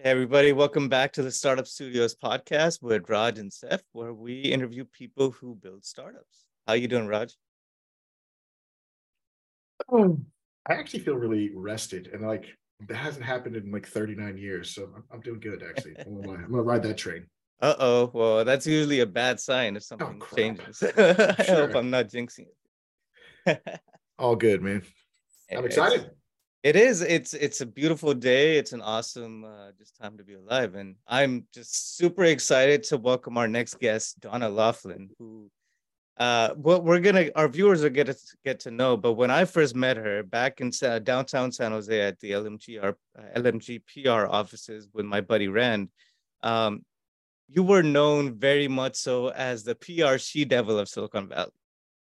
Hey everybody, welcome back to the Startup Studios podcast with Raj and Saif, where we interview people who build startups. How you doing, Raj? Oh, I actually feel really rested and like that hasn't happened in like 39 years. So I'm, I'm doing good actually. I'm gonna, I'm gonna ride that train. Uh oh. Well, that's usually a bad sign if oh, something oh, changes. I sure. hope I'm not jinxing it. All good, man. I'm excited. It is. It's it's a beautiful day. It's an awesome uh, just time to be alive, and I'm just super excited to welcome our next guest, Donna Loughlin, who uh, what we're gonna our viewers are gonna get to know. But when I first met her back in uh, downtown San Jose at the LMGR uh, LMG PR offices with my buddy Rand, um, you were known very much so as the PR she devil of Silicon Valley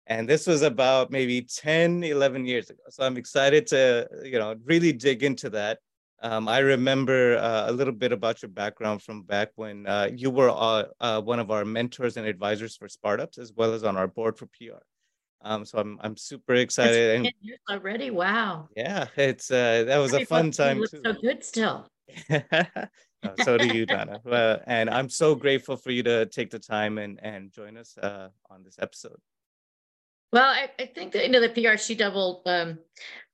and this was about maybe 10 11 years ago so i'm excited to you know really dig into that um, i remember uh, a little bit about your background from back when uh, you were uh, uh one of our mentors and advisors for startups as well as on our board for pr um, so I'm I'm super excited. and, already, wow! Yeah, it's uh, that was a fun time. You look so good still. so do you, Donna. Well, and I'm so grateful for you to take the time and and join us uh, on this episode. Well, I, I think that you know the PR she devil um,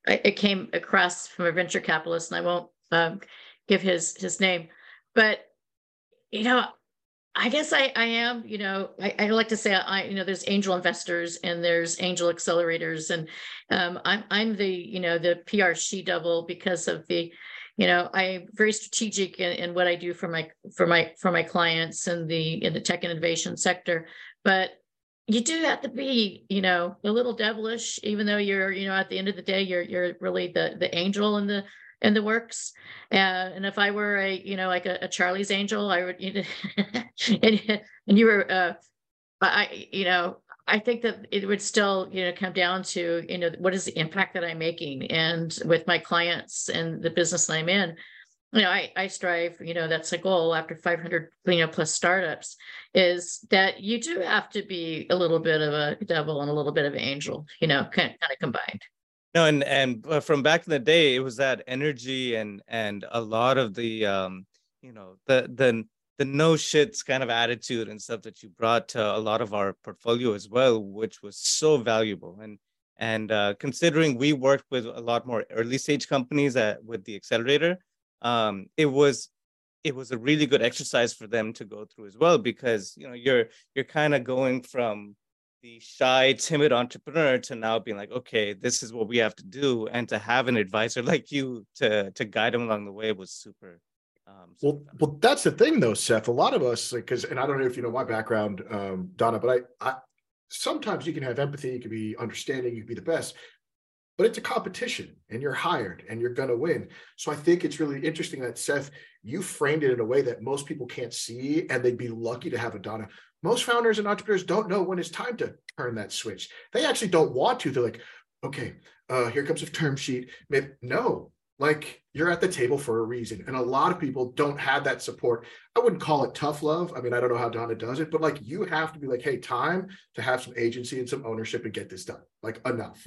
it came across from a venture capitalist, and I won't um, give his his name, but you know, I guess I I am you know I, I like to say I you know there's angel investors and there's angel accelerators, and um, I'm I'm the you know the PR she devil because of the you know i'm very strategic in, in what i do for my for my for my clients in the in the tech innovation sector. But you do have to be, you know, a little devilish, even though you're, you know, at the end of the day, you're you're really the the angel in the in the works. Uh, and if I were a, you know, like a, a Charlie's angel, I would, you know, and, and you were, uh, I, you know, I think that it would still, you know, come down to, you know, what is the impact that I'm making and with my clients and the business that I'm in you know, I, I strive, you know, that's a goal after 500, you know, plus startups is that you do have to be a little bit of a devil and a little bit of an angel, you know, kind of, kind of combined. No, and, and uh, from back in the day, it was that energy and, and a lot of the, um, you know, the, the, the no shits kind of attitude and stuff that you brought to a lot of our portfolio as well, which was so valuable. And, and uh, considering we worked with a lot more early stage companies at, with the accelerator, um, it was it was a really good exercise for them to go through as well because you know you're you're kind of going from the shy timid entrepreneur to now being like okay this is what we have to do and to have an advisor like you to to guide them along the way was super um, well, well, that's the thing, though, Saif. A lot of us, because, and I don't know if you know my background, um, Donna, but I, I, sometimes you can have empathy, you can be understanding, you can be the best, but it's a competition and you're hired and you're going to win. So I think it's really interesting that Saif, you framed it in a way that most people can't see and they'd be lucky to have a Donna. Most founders and entrepreneurs don't know when it's time to turn that switch. They actually don't want to. They're like, okay, uh, here comes a term sheet. Maybe, no, like you're at the table for a reason. And a lot of people don't have that support. I wouldn't call it tough love. I mean, I don't know how Donna does it, but like you have to be like, hey, time to have some agency and some ownership and get this done. Like enough.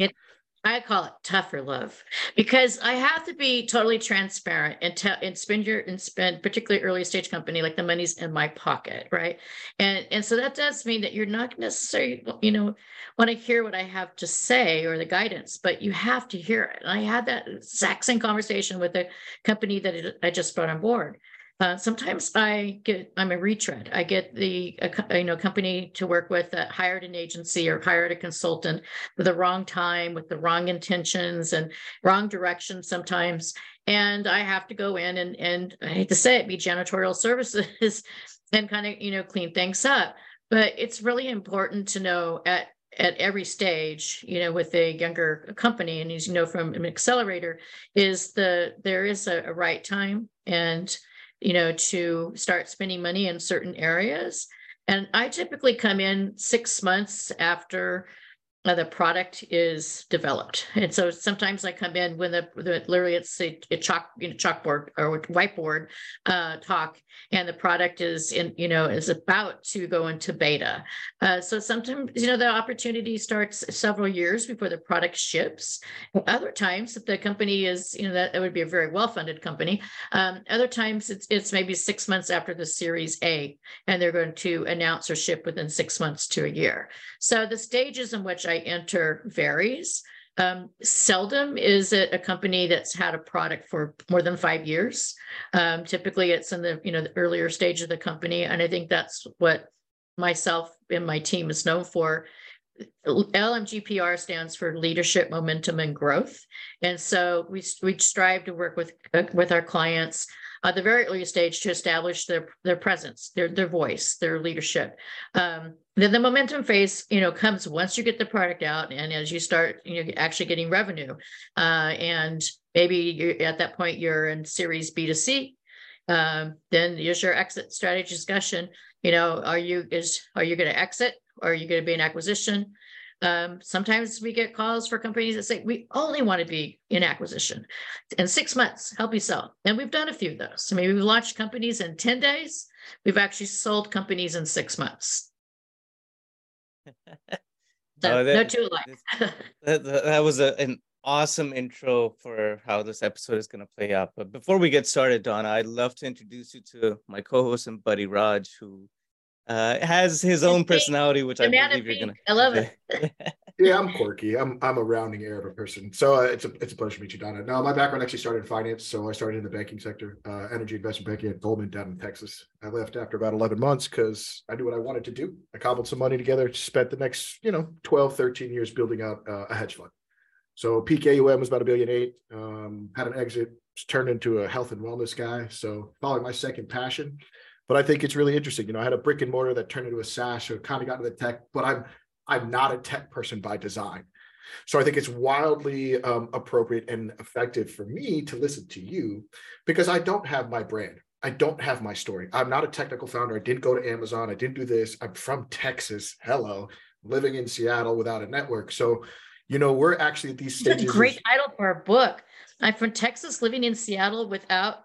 I call it tougher love because I have to be totally transparent and tell and spend your and spend particularly early stage company like the money's in my pocket, right? And and so that does mean that you're not necessarily you know want to hear what I have to say or the guidance, but you have to hear it. And I had that exact same conversation with a company that I just brought on board. Uh, sometimes I get I'm a retread. I get the you know company to work with that hired an agency or hired a consultant with the wrong time, with the wrong intentions and wrong direction sometimes, and I have to go in and and I hate to say it, be janitorial services and kind of you know clean things up. But it's really important to know at at every stage, you know, with a younger company, and as you know from an accelerator, is the there is a, a right time and you know, to start spending money in certain areas. And I typically come in six months after uh, the product is developed. And so sometimes I come in when the, the literally it's a, a chalk, you know, chalkboard or whiteboard uh, talk, and the product is in, you know, is about to go into beta. Uh, so sometimes, you know, the opportunity starts several years before the product ships. Other times, if the company is, you know, that, that would be a very well-funded company. Um, other times it's it's maybe six months after the Series A, and they're going to announce or ship within six months to a year. So the stages in which I enter varies. Um, seldom is it a company that's had a product for more than five years. Um, typically, it's in the you know the earlier stage of the company, and I think that's what myself and my team is known for. LMGPR stands for leadership, momentum, and growth, and so we we strive to work with uh, with our clients at the very early stage to establish their their presence, their their voice, their leadership. Um, then the momentum phase, you know, comes once you get the product out and as you start, you know, actually getting revenue. Uh, and maybe at that point you're in series B to C. Um, then there's your exit strategy discussion. You know, are you is are you going to exit or are you going to be an acquisition? Um, sometimes we get calls for companies that say we only want to be in acquisition in six months, help you sell. And we've done a few of those. So maybe we've launched companies in 10 days. We've actually sold companies in six months. So, Oh, that- no two alike. That, that, was a, an awesome intro for how this episode is going to play out. But before we get started, Donna, I'd love to introduce you to my co-host and buddy Raj, who uh, has his own personality, which I believe you're gonna. I love it. Yeah, I'm quirky. I'm I'm a rounding error of a person. So uh, it's a it's a pleasure to meet you, Donna. No, my background actually started in finance. So I started in the banking sector, uh, energy investment banking at Goldman down in Texas. I left after about 11 months because I knew what I wanted to do. I cobbled some money together, spent the next, you know, 12, 13 years building out uh, a hedge fund. So peak AUM was about a billion eight. Um, had an exit, turned into a health and wellness guy. So following my second passion. But I think it's really interesting. You know, I had a brick and mortar that turned into a SaaS, so kind of got into the tech, but I'm I'm not a tech person by design. So I think it's wildly um, appropriate and effective for me to listen to you because I don't have my brand. I don't have my story. I'm not a technical founder. I didn't go to Amazon. I didn't do this. I'm from Texas. Hello, living in Seattle without a network. So, you know, we're actually at these That's stages. a great title for a book. I'm from Texas, living in Seattle without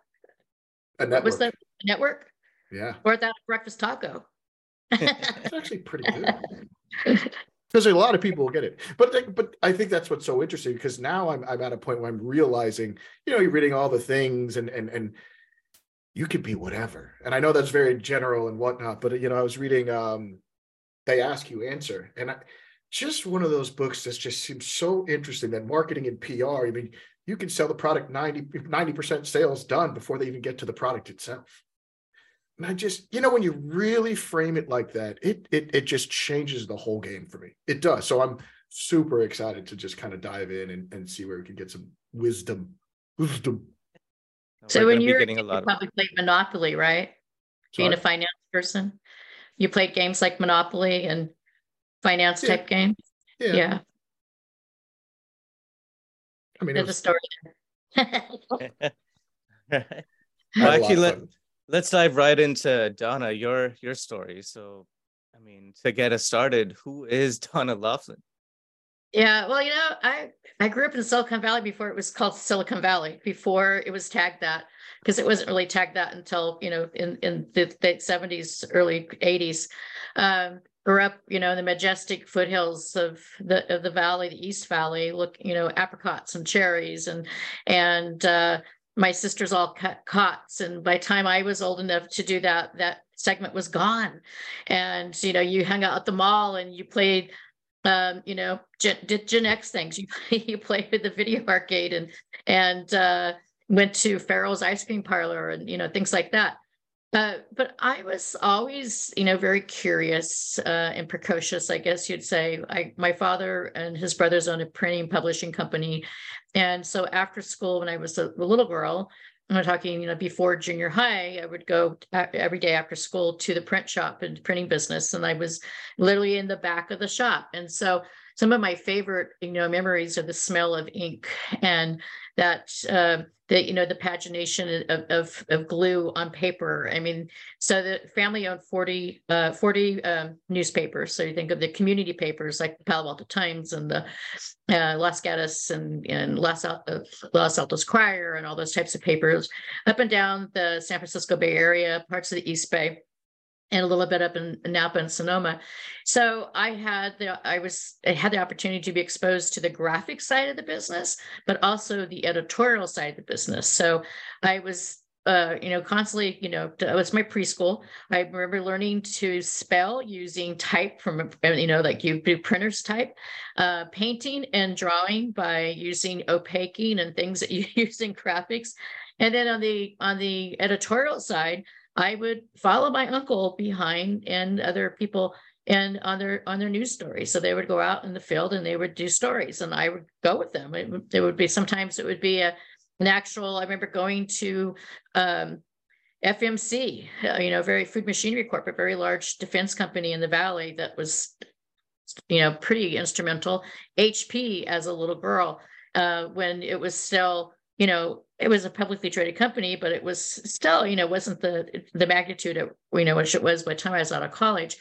a what was network. that network Yeah, or without a breakfast taco. That's actually pretty good. because a lot of people will get it. But but I think that's what's so interesting because now I'm I'm at a point where I'm realizing, you know, you're reading all the things and and and you could be whatever. And I know that's very general and whatnot, but you know, I was reading um they ask you answer and I, just one of those books that just seems so interesting that marketing and PR, I mean, you can sell the product 90 90% sales done before they even get to the product itself. And I just, you know, when you really frame it like that, it it it just changes the whole game for me. It does. So I'm super excited to just kind of dive in and, and see where we can get some wisdom. Wisdom. So We're when you're, getting a lot of probably played Monopoly, right? Being a finance person, you played games like Monopoly and finance Yeah. type games. Yeah. Yeah, I mean, it there's a story. I had Well, a actually, let, fun. Let's dive right into Donna, your your story. So, I mean, to get us started, who is Donna Loughlin? Yeah, well, you know, I I grew up in Silicon Valley before it was called Silicon Valley, before it was tagged that, because it wasn't really tagged that until, you know, in in the late 70s, early 80s. Um, grew up, you know, in the majestic foothills of the of the valley, the East Valley, look, you know, apricots and cherries and and uh my sisters all cut cots and by the time I was old enough to do that, that segment was gone. And you know, you hung out at the mall and you played um, you know, Gen, did Gen X things. You you played with the video arcade and and uh, went to Farrell's ice cream parlor and you know things like that. Uh, but I was always, you know, very curious uh, and precocious, I guess you'd say. I, my father and his brothers owned a printing publishing company, and so after school, when I was a, little girl, I'm talking, you know, before junior high, I would go every day after school to the print shop and printing business, and I was literally in the back of the shop. And so some of my favorite, you know, memories are the smell of ink and that uh, the you know the pagination of, of, of glue on paper. I mean so the family owned 40 uh, 40 um, newspapers. So you think of the community papers like the palo alto times and the uh, Los Gatos and, and Los, uh, Los Altos Crier and all those types of papers. Up and down the San Francisco Bay Area, parts of the East Bay and a little bit up in Napa and Sonoma. So I had the I was I had the opportunity to be exposed to the graphic side of the business, but also the editorial side of the business. So I was uh, you know, constantly, you know, it was my preschool. I remember learning to spell using type from, you know, like you do printers type, uh, painting and drawing by using opaquing and things that you use in graphics. And then on the on the editorial side, I would follow my uncle behind and other people and on their on their news stories. So they would go out in the field and they would do stories, and I would go with them. It, it would be sometimes it would be a an actual. I remember going to um, FMC, uh, you know, very food machinery corp, a very large defense company in the valley that was, you know, pretty instrumental. HP as a little girl uh, when it was still you know, it was a publicly traded company, but it was still, you know, wasn't the the magnitude of you know which it was by the time I was out of college.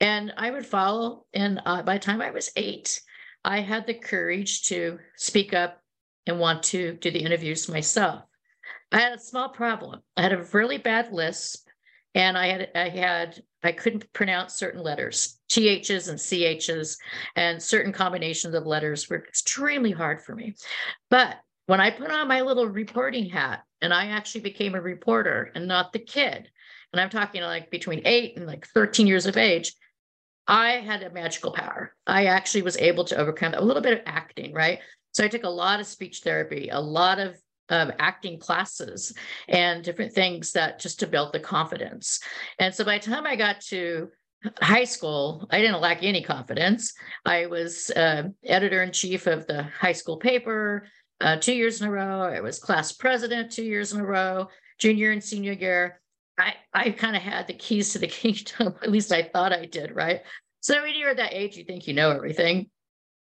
And I would follow. And uh, by the time I was eight, I had the courage to speak up and want to do the interviews myself. I had a small problem. I had a really bad lisp, and I had I had I couldn't pronounce certain letters, THs and CHs, and certain combinations of letters were extremely hard for me. But when I put on my little reporting hat and I actually became a reporter and not the kid, and I'm talking like between eight and like 13 years of age, I had a magical power. I actually was able to overcome a little bit of acting, right? So I took a lot of speech therapy, a lot of um, acting classes, and different things that just to build the confidence. And so by the time I got to high school, I didn't lack any confidence. I was uh, editor in chief of the high school paper uh, two years in a row. I was class president two years in a row, junior and senior year. I, I kind of had the keys to the kingdom. At least I thought I did, right? So when you're at that age, you think you know everything.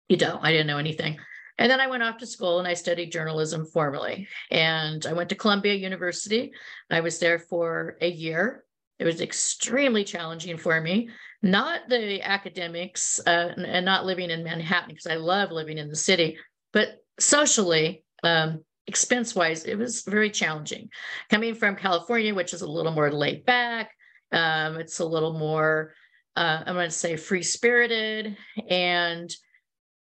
You don't. I didn't know anything. And then I went off to school and I studied journalism formally. And I went to Columbia University. I was there for a year. It was extremely challenging for me, not the academics uh, and not living in Manhattan, because I love living in the city, but socially, um, expense wise, it was very challenging. Coming from California, which is a little more laid back, um, it's a little more, uh, I'm going to say, free spirited. And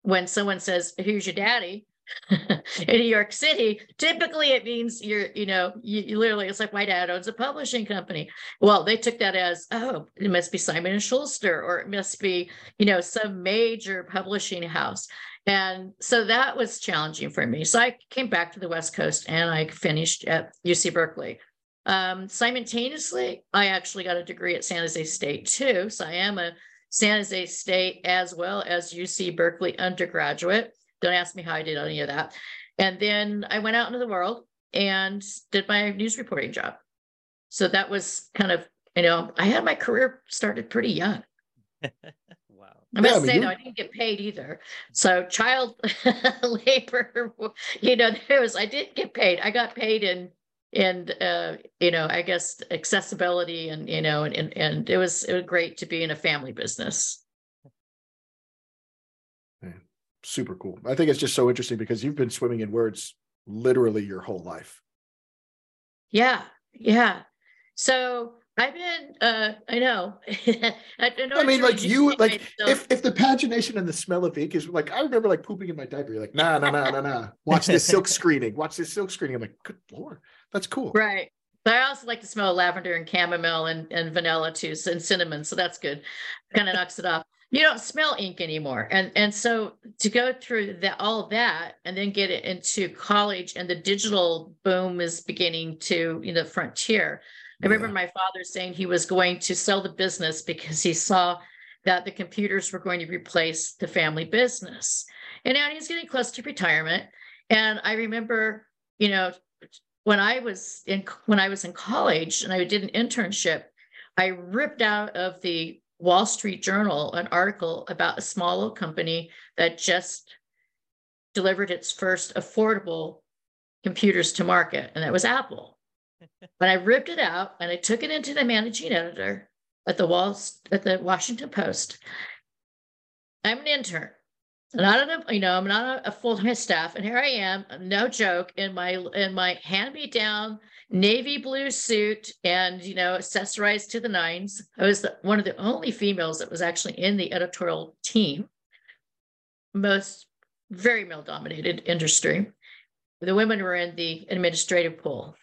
when someone says, Who's your daddy? in New York City, typically it means you're, you know, you, you, literally, it's like my dad owns a publishing company. Well, they took that as, oh, it must be Simon and Schuster, or it must be, you know, some major publishing house. And so that was challenging for me. So I came back to the West Coast and I finished at UC Berkeley. Um, simultaneously, I actually got a degree at San Jose State too. So I am a San Jose State as well as UC Berkeley undergraduate. Don't ask me how I did any of that. And then I went out into the world and did my news reporting job. So that was kind of, you know, I had my career started pretty young. I must yeah, say, though, I didn't get paid either. So child labor, you know, there was, I didn't get paid. I got paid in, in, uh, you know, I guess accessibility and, you know, and, and, and it was, it was great to be in a family business. super cool. I think it's just so interesting because you've been swimming in words literally your whole life. Yeah. Yeah. So I've been, uh, I know. I, I mean, like you, like if if the pagination and the smell of ink is like, I remember like pooping in my diaper. You're like, nah, nah, nah, nah, nah. Watch this silk screening. Watch this silk screening. I'm like, good lord, that's cool. Right. But I also like to smell lavender and chamomile and, and vanilla too, and cinnamon. So that's good. Kind of knocks it off. You don't smell ink anymore. And and so to go through that all that and then get it into college and the digital boom is beginning to, you know, frontier I remember my father saying he was going to sell the business because he saw that the computers were going to replace the family business. And now he's getting close to retirement. And I remember, you know, when I was in when I was in college and I did an internship, I ripped out of the Wall Street Journal an article about a small little company that just delivered its first affordable computers to market, and that was Apple. But I ripped it out and I took it into the managing editor at the Wall at the Washington Post. I'm an intern. Not a, you know, I'm not a, a full-time staff, and here I am, no joke, in my in my hand-me-down navy blue suit and you know accessorized to the nines. I was the, one of the only females that was actually in the editorial team. Most very male-dominated industry. The women were in the administrative pool.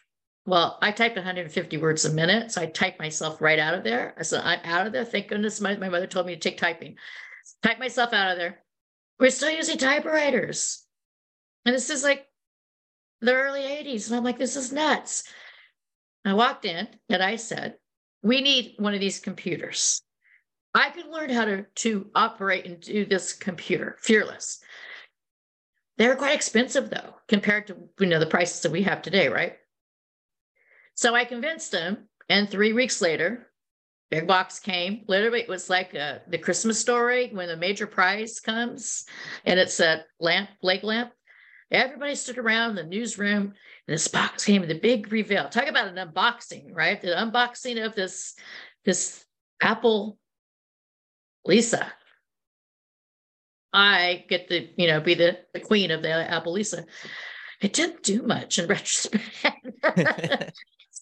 Well, I typed 150 words a minute, so I typed myself right out of there. I said, I'm out of there. Thank goodness my, my mother told me to take typing. Type myself out of there. We're still using typewriters. And this is like the early 80s. And I'm like, this is nuts. I walked in and I said, we need one of these computers. I could learn how to, to operate and do this computer, fearless. They're quite expensive though, compared to you know the prices that we have today, right? So I convinced him, and three weeks later, big box came. Literally, it was like a, uh, the Christmas story when the major prize comes, and it's a lamp, leg lamp. Everybody stood around the newsroom, and this box came. The big reveal. Talk about an unboxing, right? The unboxing of this this Apple Lisa. I get to, you know, be the, the queen of the Apple Lisa. It didn't do much in retrospect.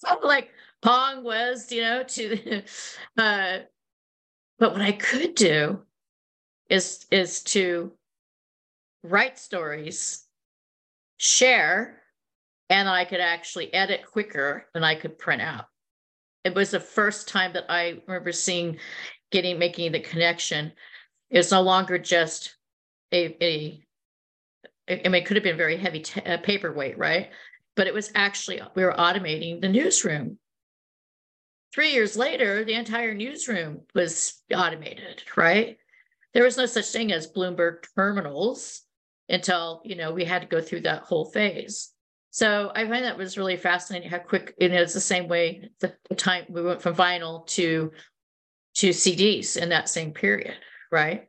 like Pong was, you know, to uh, but what I could do is is to write stories, share, and I could actually edit quicker than I could print out. It was the first time that I remember seeing getting making the connection. It's no longer just a, a I mean, it could have been very heavy t- uh, paperweight, right? But it was actually, we were automating the newsroom. Three years later, the entire newsroom was automated, right? There was no such thing as Bloomberg terminals until, you know, we had to go through that whole phase. So I find that was really fascinating how quick, and it's the same way the, the time we went from vinyl to to CDs in that same period, right?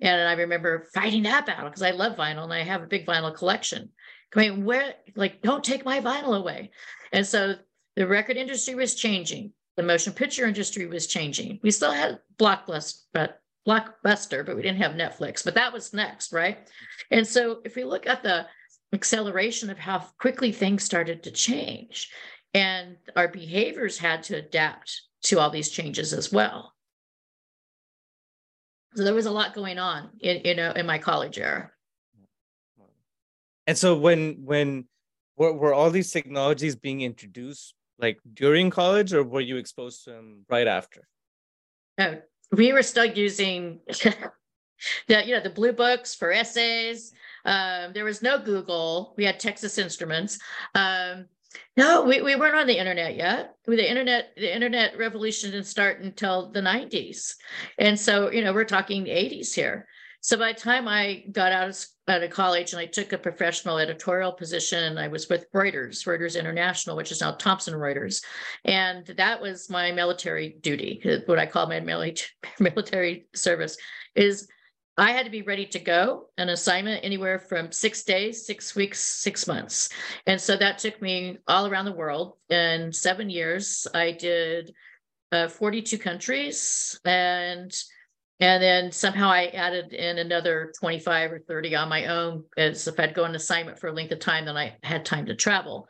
And I remember fighting that battle because I love vinyl and I have a big vinyl collection. I mean, where, like, don't take my vinyl away. And so the record industry was changing. The motion picture industry was changing. We still had Blockbuster, but Blockbuster, but we didn't have Netflix. But that was next, right? And so if we look at the acceleration of how quickly things started to change, and our behaviors had to adapt to all these changes as well. So there was a lot going on in you know in my college era. And so when when were, were all these technologies being introduced like during college or were you exposed to them right after? We were still using the you know the blue books for essays. Um, there was no Google. We had Texas Instruments. Um, no, we, we weren't on the internet yet. The internet, the internet revolution didn't start until the 90s. And so, you know, we're talking 80s here. So by the time I got out of, out of college and I took a professional editorial position I was with Reuters, Reuters International, which is now Thomson Reuters. And that was my military duty, what I call my military service is I had to be ready to go an assignment anywhere from six days, six weeks, six months. And so that took me all around the world. In seven years, I did uh, 42 countries and and then somehow I added in another 25 or 30 on my own as if I'd go on assignment for a length of time, then I had time to travel.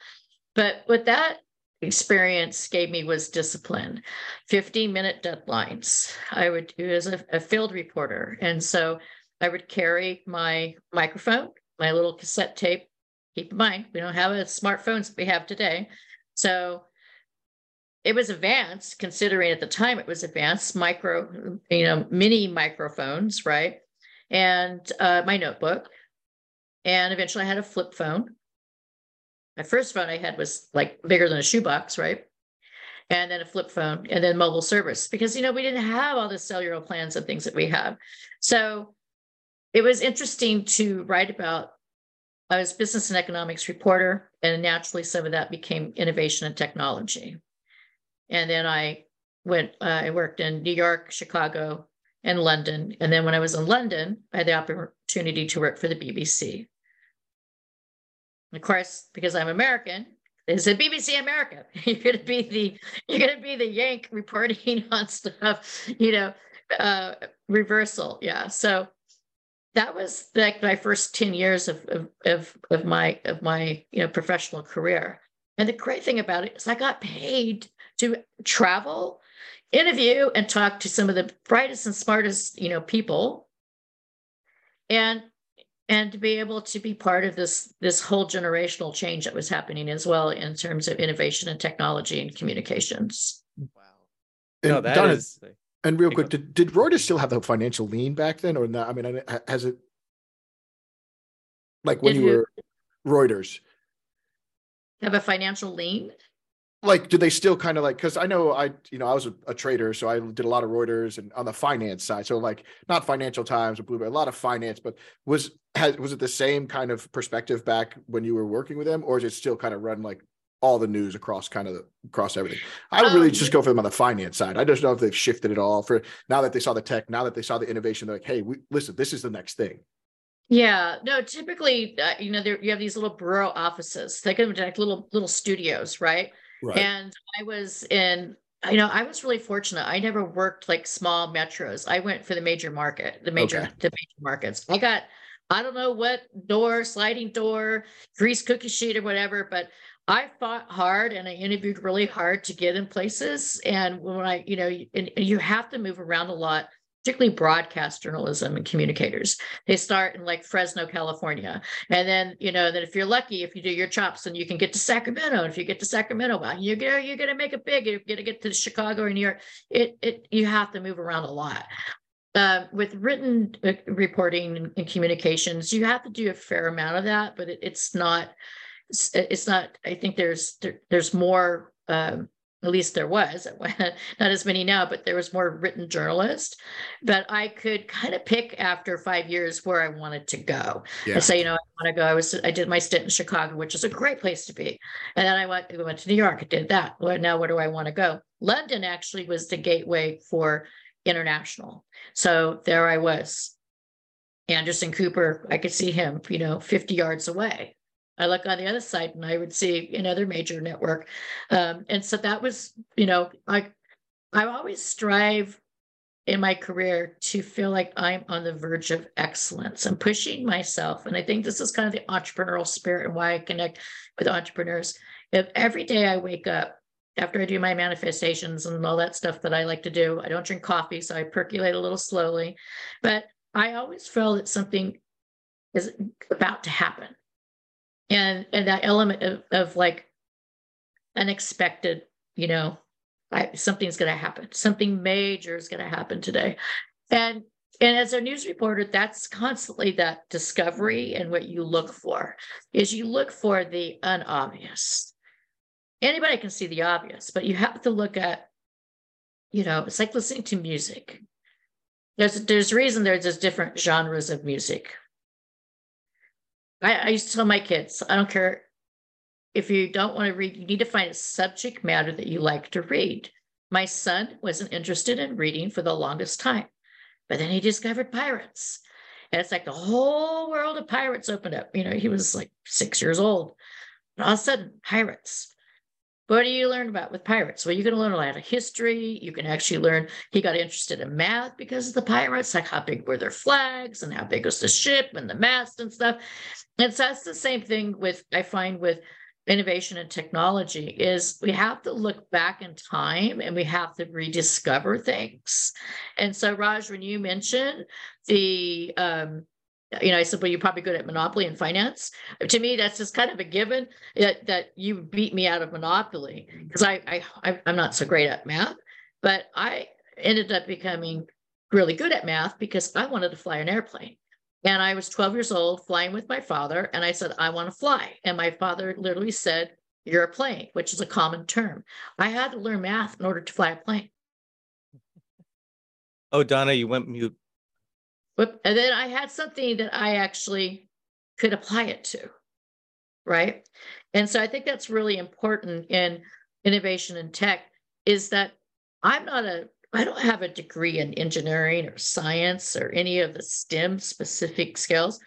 But what that experience gave me was discipline 15 minute deadlines. I would do as a, a, field reporter. And so i would carry my microphone my little cassette tape. Keep in mind we don't have the smartphones we have today. So it was advanced considering at the time it was advanced micro you know mini microphones right and uh, my notebook and eventually i had a flip phone my first phone I had was like bigger than a shoebox, right? And then a flip phone and then mobile service because, you know, we didn't have all the cellular plans and things that we have. So it was interesting to write about. I was business and economics reporter, and naturally some of that became innovation and technology. And then I went, uh, I worked in New York, Chicago, and London. And then when I was in London, I had the opportunity to work for the BBC. Of course, because I'm American, is it BBC America? You're to be the you're to be the Yank reporting on stuff, you know, uh, reversal. Yeah. So that was like my first 10 years of, of, of, of my of my you know professional career. And the great thing about it is I got paid to travel, interview, and talk to some of the brightest and smartest, you know, people. And and to be able to be part of this this whole generational change that was happening as well in terms of innovation and technology and communications. Wow. And no, that Donna, is- And real quick, did, did Reuters still have the financial lean back then, or not? I mean, has it like when Did you were Reuters? Have a financial lean? Like, do they still kind of like? Because I know I, you know, I was a, a trader, so I did a lot of Reuters and on the finance side. So like, not Financial Times or Bloomberg, a lot of finance. But was has was it the same kind of perspective back when you were working with them, or is it still kind of run like all the news across kind of the, across everything? I would really Um, just go for them on the finance side. I just know if they've shifted it all for now that they saw the tech, now that they saw the innovation. They're like, hey, we, listen, this is the next thing. Yeah, no, typically, uh, you know, there you have these little bureau offices. They can be like little little studios, right? And I was in, you know, I was really fortunate. I never worked like small metros. I went for the major market, the major, Okay. the major markets. I got, I don't know what door, sliding door, grease cookie sheet or whatever, but I fought hard and I interviewed really hard to get in places. And when I, you know, and, and you have to move around a lot, particularly broadcast journalism and communicators. They start in like Fresno, California. And then, you know, then if you're lucky, if you do your chops, then you can get to Sacramento. And if you get to Sacramento, well, you're gonna you're gonna make it big. You're gonna get to Chicago or New York. It it you have to move around a lot. Uh, with written uh, reporting and, and communications, you have to do a fair amount of that, but it, it's not. It's, it's not. I think there's there, there's more. Um, at least there was not as many now, but there was more written journalists. But I could kind of pick after five years where I wanted to go. Yeah. I say, you know, I want to go. I was, I did my stint in Chicago, which is a great place to be. And then I went, I went to New York. I did that. Well, now where do I want to go? London actually was the gateway for international. So there I was. Anderson Cooper, I could see him, you know, 50 yards away. I look on the other side and I would see another major network. Um, and so that was, you know, I I always strive in my career to feel like I'm on the verge of excellence. I'm pushing myself. And I think this is kind of the entrepreneurial spirit and why I connect with entrepreneurs. If every day I wake up after I do my manifestations and all that stuff that I like to do, I don't drink coffee, so I percolate a little slowly. But I always feel that something is about to happen. And and that element of, of like unexpected, you know, I, something's going to happen. Something major is going to happen today. And and as a news reporter, that's constantly that discovery and what you look for is you look for the unobvious. Anybody can see the obvious, but you have to look at, you know, it's like listening to music. There's there's reason there's there's different genres of music. I, I used to tell my kids, I don't care if you don't want to read, you need to find a subject matter that you like to read. My son wasn't interested in reading for the longest time, but then he discovered pirates. And it's like the whole world of pirates opened up. You know, he was like six years old. And all of a sudden, pirates. What do you learn about with pirates? Well, going to learn a lot of history. You can actually learn. He got interested in math because of the pirates, like how big were their flags and how big was the ship and the mast and stuff. And so that's the same thing with, I find with innovation and technology is we have to look back in time and we have to rediscover things. And so, Raj, when you mentioned the, um, you know, I said, well, you're probably good at monopoly and finance. To me, that's just kind of a given that, that you beat me out of monopoly because I, I, I'm not so great at math, but I ended up becoming really good at math because I wanted to fly an airplane. And I was 12 years old flying with my father. And I said, I want to fly. And my father literally said, You're a plane, which is a common term. I had to learn math in order to fly a plane. Oh, Donna, you went mute. And then I had something that I actually could apply it to. Right. And so I think that's really important in innovation and tech is that I'm not a I don't have a degree in engineering or science or any of the STEM specific skills.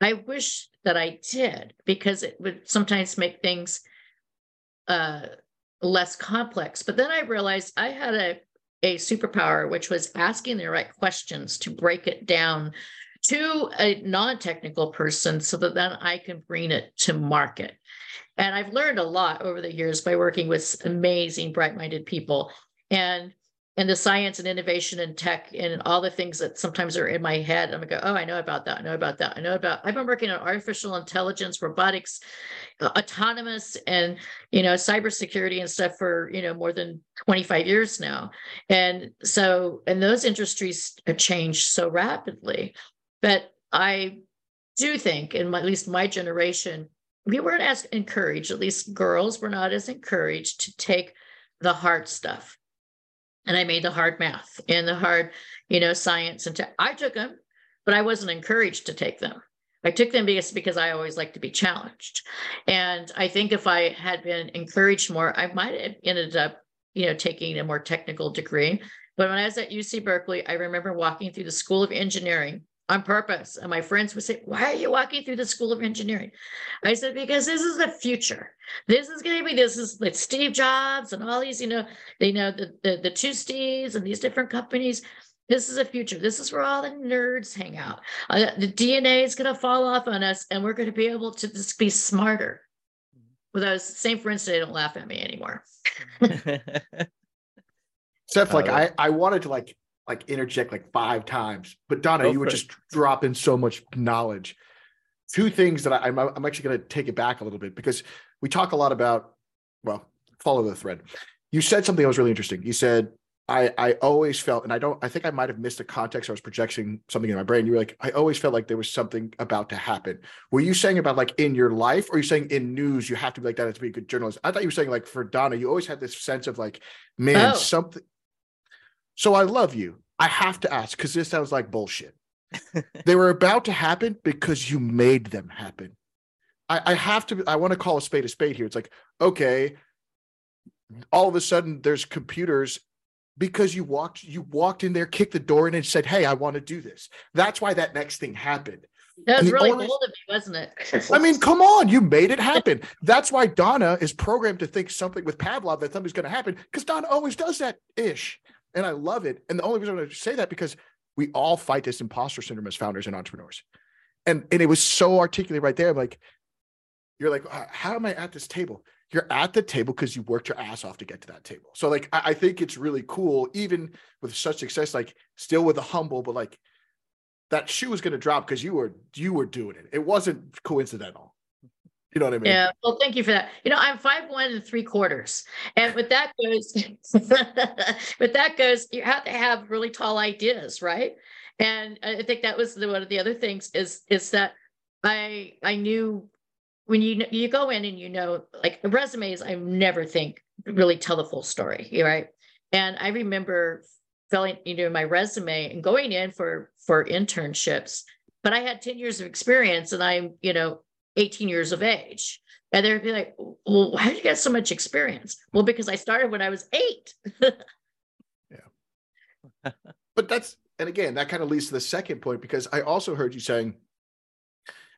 I wish that I did because it would sometimes make things uh, less complex. But then I realized I had a, a superpower, which was asking the right questions to break it down to a non-technical person so that then I can bring it to market. And I've learned a lot over the years by working with amazing, bright-minded people. And and the science and innovation and tech and all the things that sometimes are in my head. I'm gonna go, oh, I know about that. I know about that. I know about. I've been working on artificial intelligence, robotics, uh, autonomous, and you know, cybersecurity and stuff for you know more than 25 years now. And so, and those industries have changed so rapidly. But I do think, in my, at least my generation, we weren't as encouraged. At least girls were not as encouraged to take the hard stuff and I made the hard math and the hard, you know, science and tech. I took them, but I wasn't encouraged to take them. I took them because because I always like to be challenged, and I think if I had been encouraged more, I might have ended up, you know, taking a more technical degree. But when I was at UC Berkeley, I remember walking through the School of Engineering on purpose. And my friends would say, Why are you walking through the School of Engineering? I said, Because this is the future. This is going to be, this is like Steve Jobs and all these, you know, they know the, the, the two Steves and these different companies. This is a future. This is where all the nerds hang out. Uh, the DNA is going to fall off on us and we're going to be able to just be smarter. With those same friends, they don't laugh at me anymore. Saif, like I, I wanted to like like interject like five times. But Donna, you were just dropping so much knowledge. Two things that I, I'm, I'm actually going to take it back a little bit because we talk a lot about, well, follow the thread. You said something that was really interesting. You said, I, I always felt, and I don't, I think I might have missed the context. I was projecting something in my brain. You were like, I always felt like there was something about to happen. Were you saying about like in your life, or you saying in news, you have to be like that to be a good journalist? I thought you were saying like for Donna, you always had this sense of like, man, oh. something, so I love you. I have to ask because this sounds like bullshit. they were about to happen because you made them happen. I, I have to, I want to call a spade a spade here. It's like, okay, all of a sudden there's computers because you walked you walked in there kicked the door in and said hey i want to do this that's why that next thing happened that was really only, bold of me wasn't it i mean come on you made it happen that's why donna is programmed to think something with pavlov that something's going to happen because donna always does that ish and I love it. And the only reason I say that because we all fight this imposter syndrome as founders and entrepreneurs. And and it was so articulate right there. Like, you're like, how am I at this table? You're at the table because you worked your ass off to get to that table. So like I, I think it's really cool, even with such success, like still with a humble, but like that shoe was going to drop because you were you were doing it. It wasn't coincidental. You know what I mean? Yeah. Well, thank you for that. You know, I'm five one and three quarters, and with that goes, with that goes, you have to have really tall ideas, right? And I think that was the, one of the other things is is that I I knew when you you go in and you know like resumes, I never think really tell the full story, right? And I remember filling you know my resume and going in for for internships, but I had ten years of experience, and I'm you know 18 years of age. And they'd be like, well, how did you get so much experience? Well, because I started when I was eight. yeah. but that's, and again, that kind of leads to the second point because I also heard you saying,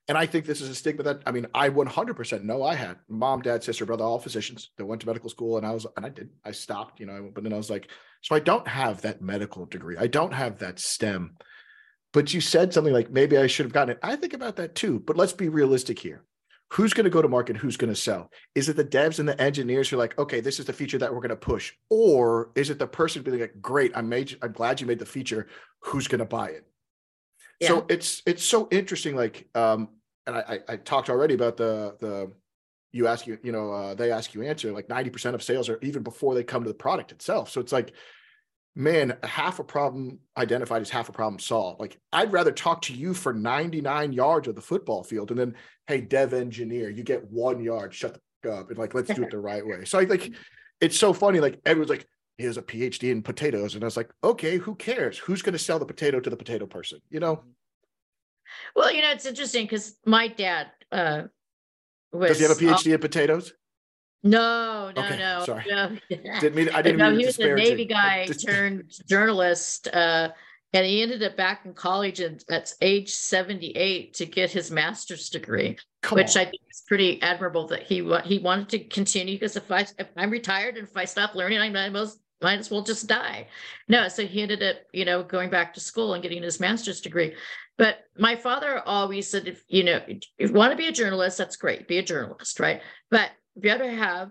and I think this is a stigma that, I mean, I 100% know I had mom, dad, sister, brother, all physicians that went to medical school. And I was, and I did, I stopped, you know, but then I was like, so I don't have that medical degree. I don't have that STEM. But you said something like, maybe I should have gotten it. I think about that too. But let's be realistic here. Who's going to go to market? Who's going to sell? Is it the devs and the engineers who are like, okay, this is the feature that we're going to push? Or is it the person being like, great, I made, I'm glad you made the feature. Who's going to buy it? Yeah. So it's it's so interesting. Like, um, and I, I, I talked already about the the you ask you you know uh, they ask you answer like 90% of sales are even before they come to the product itself so it's like man, half a problem identified is half a problem solved. Like I'd rather talk to you for 99 yards of the football field and then, hey, dev engineer, you get one yard, shut the up. And like, let's do it the right way. So I like it's so funny. Like everyone's like, he has a PhD in potatoes. And I was like, okay, who cares? Who's going to sell the potato to the potato person? You know? Mm-hmm. Well, you know, it's interesting because my dad uh was Does he have a PhD in potatoes? No, no, okay, no. Sorry. No. Didn't mean I didn't no, mean he was a Navy guy turned journalist, uh, And he ended up back in college at, at age 78 to get his master's degree, Come which on. I think is pretty admirable that he he wanted to continue because if I if I'm retired and if I stop learning, I might as well might as well just die. No, so he ended up, you know, going back to school and getting his master's degree. But my father always said, if you know, if you want to be a journalist, that's great, be a journalist, right? But you got to have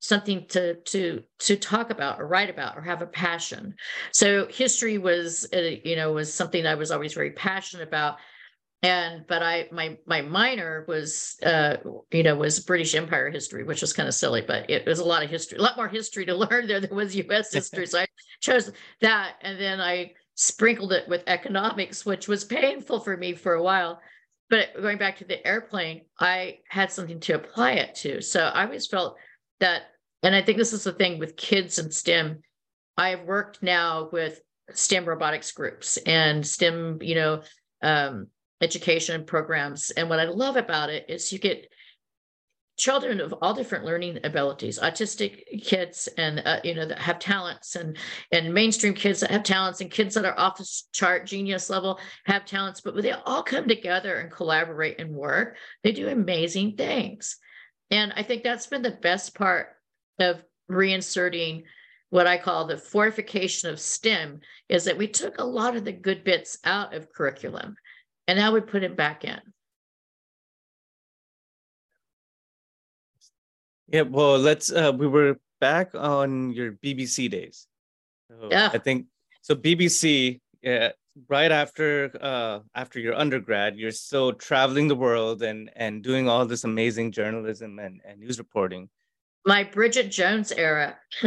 something to to to talk about or write about or have a passion. So history was, uh, you know, was something I was always very passionate about. And but I my my minor was uh you know was British Empire history, which was kind of silly, but it was a lot of history, a lot more history to learn there than was U.S. history. so I chose that, and then I sprinkled it with economics, which was painful for me for a while. But going back to the airplane, I had something to apply it to. So I always felt that, and I think this is the thing with kids and STEM. I have worked now with STEM robotics groups and STEM, you know, um, education programs. And what I love about it is you get children of all different learning abilities autistic kids and uh, you know that have talents and and mainstream kids that have talents and kids that are off the chart genius level have talents but when they all come together and collaborate and work they do amazing things and i think that's been the best part of reinserting what i call the fortification of stem is that we took a lot of the good bits out of curriculum and now we put it back in Yeah, well, let's. Uh, we were back on your BBC days. So Yeah. I think so. BBC, yeah, right after uh, after your undergrad, you're still traveling the world and and doing all this amazing journalism and, and news reporting. my bridget jones era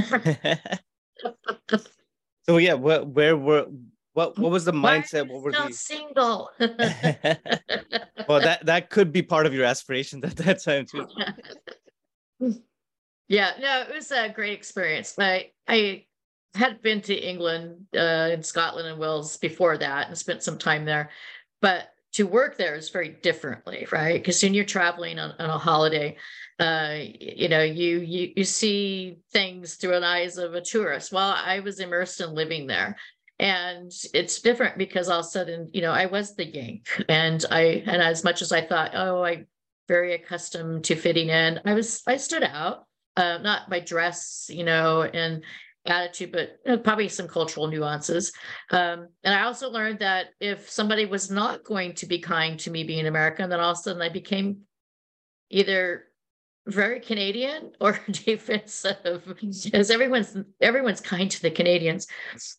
so yeah, what where were what what was the mindset? What were still single? Well that that could be part of your aspirations at that time too. yeah no it was a great experience. I i had been to england uh and scotland and wales before that and spent some time there. But to work there is very differently right? Because when you're traveling on, on a holiday uh you know you you you see things through an eyes of a tourist. Well i was immersed in living there and it's different because all of a sudden you know i was the yank and i and as much as i thought oh i very accustomed to fitting in. I was I stood out, uh, not by dress, you know, and attitude, but you know, probably some cultural nuances. Um, and I also learned that if somebody was not going to be kind to me being American, then all of a sudden I became either very Canadian or defensive, because everyone's everyone's kind to the Canadians.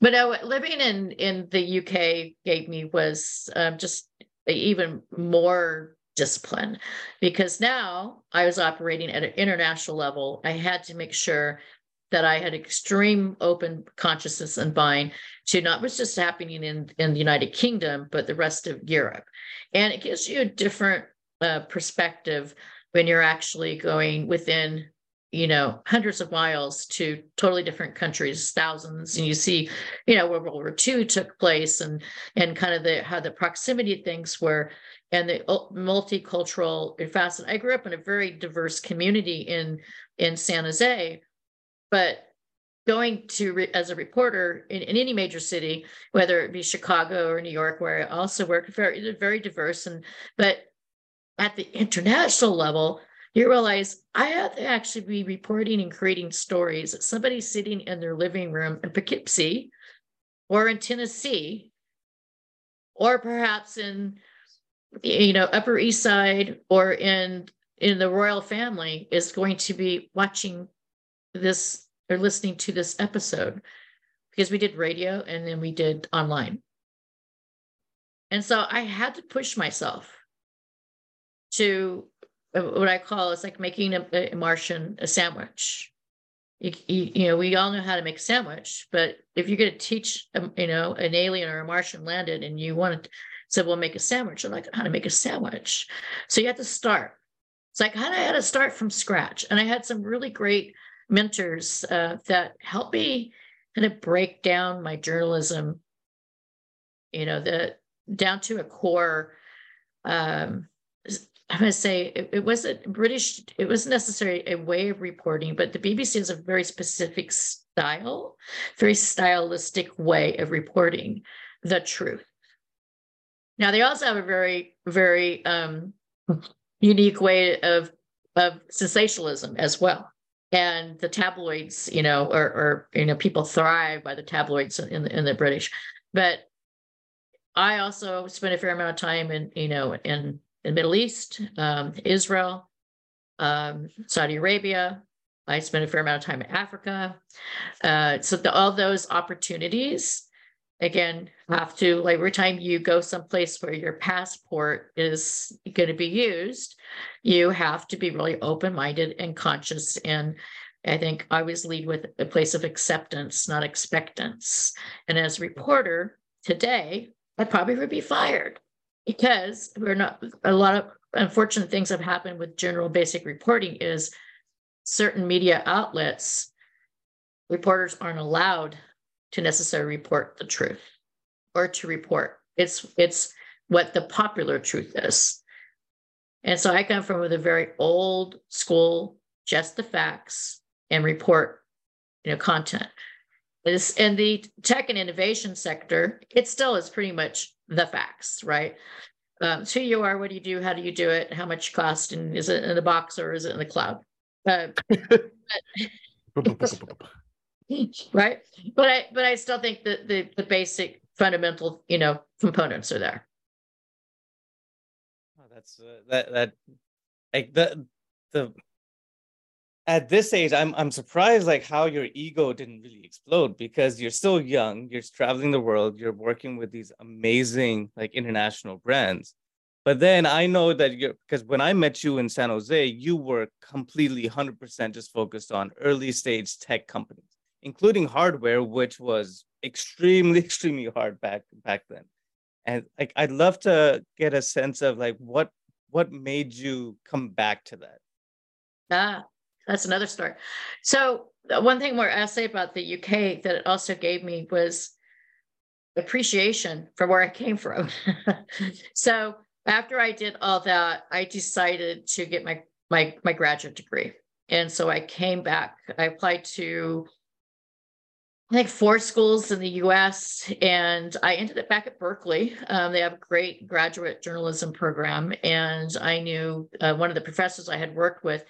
But uh, living in in the UK gave me was um, just even more discipline because now I was operating at an international level. I had to make sure that I had extreme open consciousness and mind to not what's just happening in, in the United Kingdom, but the rest of Europe. And it gives you a different uh, perspective when you're actually going within you know hundreds of miles to totally different countries thousands and you see you know where world war ii took place and and kind of the how the proximity things were and the multicultural facet. I grew up in a very diverse community in in San Jose, but going to re, as a reporter in, in, any major city, whether it be Chicago or New York, where I also worked, very very diverse. And but at the international level, you realize I have to actually be reporting and creating stories. That somebody's sitting in their living room in Poughkeepsie or in Tennessee, or perhaps in you know upper east side or in in the royal family is going to be watching this or listening to this episode because we did radio and then we did online. And so i had to push myself to uh, what i call it's like making a, a martian a sandwich you, you, you, know we all know how to make a sandwich but if you're going to teach um, you know an alien or a martian landed and you want to said, "We'll make a sandwich." I'm like, "How to make a sandwich?" So you have to start. It's like I had to start from scratch, and I had some really great mentors uh, that helped me kind of break down my journalism. You know, the down to a core. Um, Going to say it, it wasn't British. It wasn't necessarily a way of reporting, but the BBC has a very specific style, very stylistic way of reporting the truth. Now they also have a very, very um, unique way of of sensationalism as well. And the tabloids, you know, or, or you know, people thrive by the tabloids in the, in the British. But I also spent a fair amount of time in, you know, in the Middle East, um, Israel, um, Saudi Arabia. I spent a fair amount of time in Africa. Uh, so the, all those opportunities again have to like every time you go someplace where your passport is going to be used you have to be really open-minded and conscious and i think i always lead with a place of acceptance not expectance and as a reporter today i probably would be fired because we're not a lot of unfortunate things have happened with general basic reporting is certain media outlets reporters aren't allowed to necessarily report the truth or to report. It's it's what the popular truth is. And so I come from with a very old school, just the facts and report, you know, content. This in the tech and innovation sector, it still is pretty much the facts, right? Um, who you are, what do you do, how do you do it, how much cost, and is it in the box or is it in the cloud? Uh, but, right but i but i still think that the the basic fundamental you know components are there oh, that's uh, that that like the the at this age i'm i'm surprised like how your ego didn't really explode because you're still young you're traveling the world you're working with these amazing like international brands but then i know that you're because when i met you in san jose you were completely 100% just focused on early stage tech companies including hardware, which was extremely, extremely hard back back then. And like I'd love to get a sense of like what what made you come back to that. Ah, that's another story. So one thing more I say about the UK that it also gave me was appreciation for where I came from. so after I did all that, I decided to get my my my graduate degree. And so I came back. I applied to I think four schools in the US, and I ended up back at Berkeley. Um, they have a great graduate journalism program. And I knew uh, one of the professors I had worked with,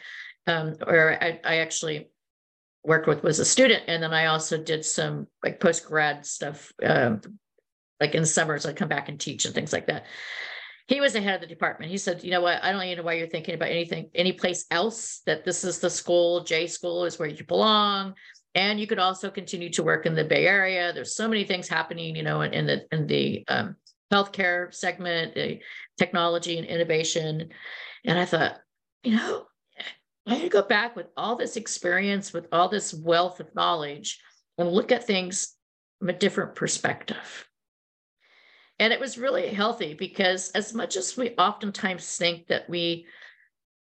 um, or I, I, actually worked with, was a student. And then I also did some like post grad stuff, um, like in the summers, I'd come back and teach and things like that. He was the head of the department. He said, You know what? I don't even know why you're thinking about anything, any place else, that this is the school, J school is where you belong and you could also continue to work in the Bay Area. There's so many things happening, you know, in, in the in the um, healthcare segment, the technology and innovation. And I thought, you know, I had to go back with all this experience, with all this wealth of knowledge, and look at things from a different perspective. And it was really healthy because as much as we oftentimes think that we